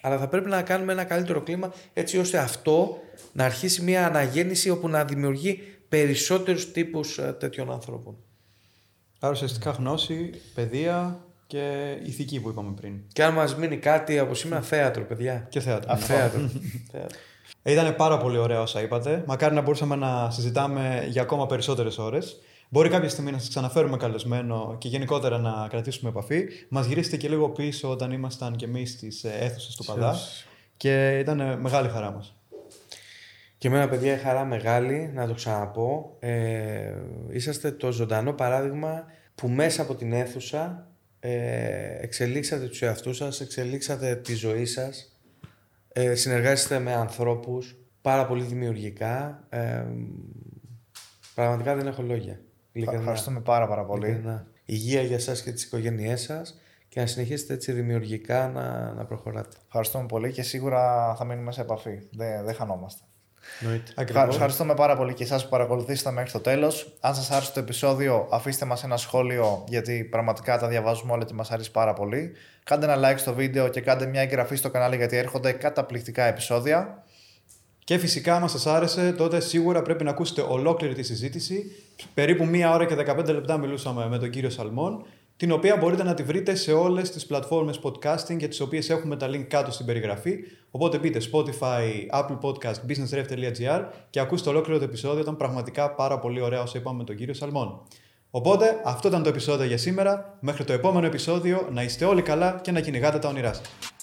Αλλά θα πρέπει να κάνουμε ένα καλύτερο κλίμα έτσι ώστε αυτό να αρχίσει μια αναγέννηση όπου να δημιουργεί περισσότερους τύπους ε, τέτοιων ανθρώπων. Άρα ουσιαστικά γνώση, παιδεία και ηθική που είπαμε πριν. Και αν μας μείνει κάτι από σήμερα, θέατρο, παιδιά. Και θέατρο. Θέατρο. θέατρο. Ε, Ήταν πάρα πολύ ωραία όσα είπατε. Μακάρι να μπορούσαμε να συζητάμε για ακόμα περισσότερες ώρες. Μπορεί κάποια στιγμή να σας ξαναφέρουμε καλεσμένο και γενικότερα να κρατήσουμε επαφή. Μας γυρίσετε και λίγο πίσω όταν ήμασταν και εμείς στις αίθουσες του Παδά. Και ήταν ε, μεγάλη χαρά μας. Και εμένα παιδιά η χαρά μεγάλη, να το ξαναπώ, ε, είσαστε το ζωντανό παράδειγμα που μέσα από την αίθουσα ε, εξελίξατε τους εαυτούς σας, εξελίξατε τη ζωή σας, ε, συνεργάζεστε με ανθρώπους πάρα πολύ δημιουργικά. Ε, πραγματικά δεν έχω λόγια. Ειλικρινά. Ευχαριστούμε πάρα πάρα πολύ. Ειλικρινά. Υγεία για σας και τις οικογένειές σας και να συνεχίσετε έτσι δημιουργικά να, να προχωράτε. Ευχαριστούμε πολύ και σίγουρα θα μείνουμε σε επαφή. Δεν, δεν χανόμαστε. Ακριβώς. Ευχαριστούμε πάρα πολύ και εσάς που παρακολουθήσατε μέχρι το τέλος. Αν σας άρεσε το επεισόδιο, αφήστε μας ένα σχόλιο, γιατί πραγματικά τα διαβάζουμε όλα και μας αρέσει πάρα πολύ. Κάντε ένα like στο βίντεο και κάντε μια εγγραφή στο κανάλι, γιατί έρχονται καταπληκτικά επεισόδια. Και φυσικά, άμα σας άρεσε, τότε σίγουρα πρέπει να ακούσετε ολόκληρη τη συζήτηση. Περίπου μία ώρα και 15 λεπτά μιλούσαμε με τον κύριο Σαλμόν, την οποία μπορείτε να τη βρείτε σε όλες τις πλατφόρμες podcasting για τις οποίες έχουμε τα link κάτω στην περιγραφή. Οπότε μπείτε Spotify, Apple Podcast, businessref.gr και ακούστε ολόκληρο το επεισόδιο. Ήταν πραγματικά πάρα πολύ ωραία όσο είπαμε με τον κύριο Σαλμόν. Οπότε, αυτό ήταν το επεισόδιο για σήμερα. Μέχρι το επόμενο επεισόδιο, να είστε όλοι καλά και να κυνηγάτε τα όνειρά σας.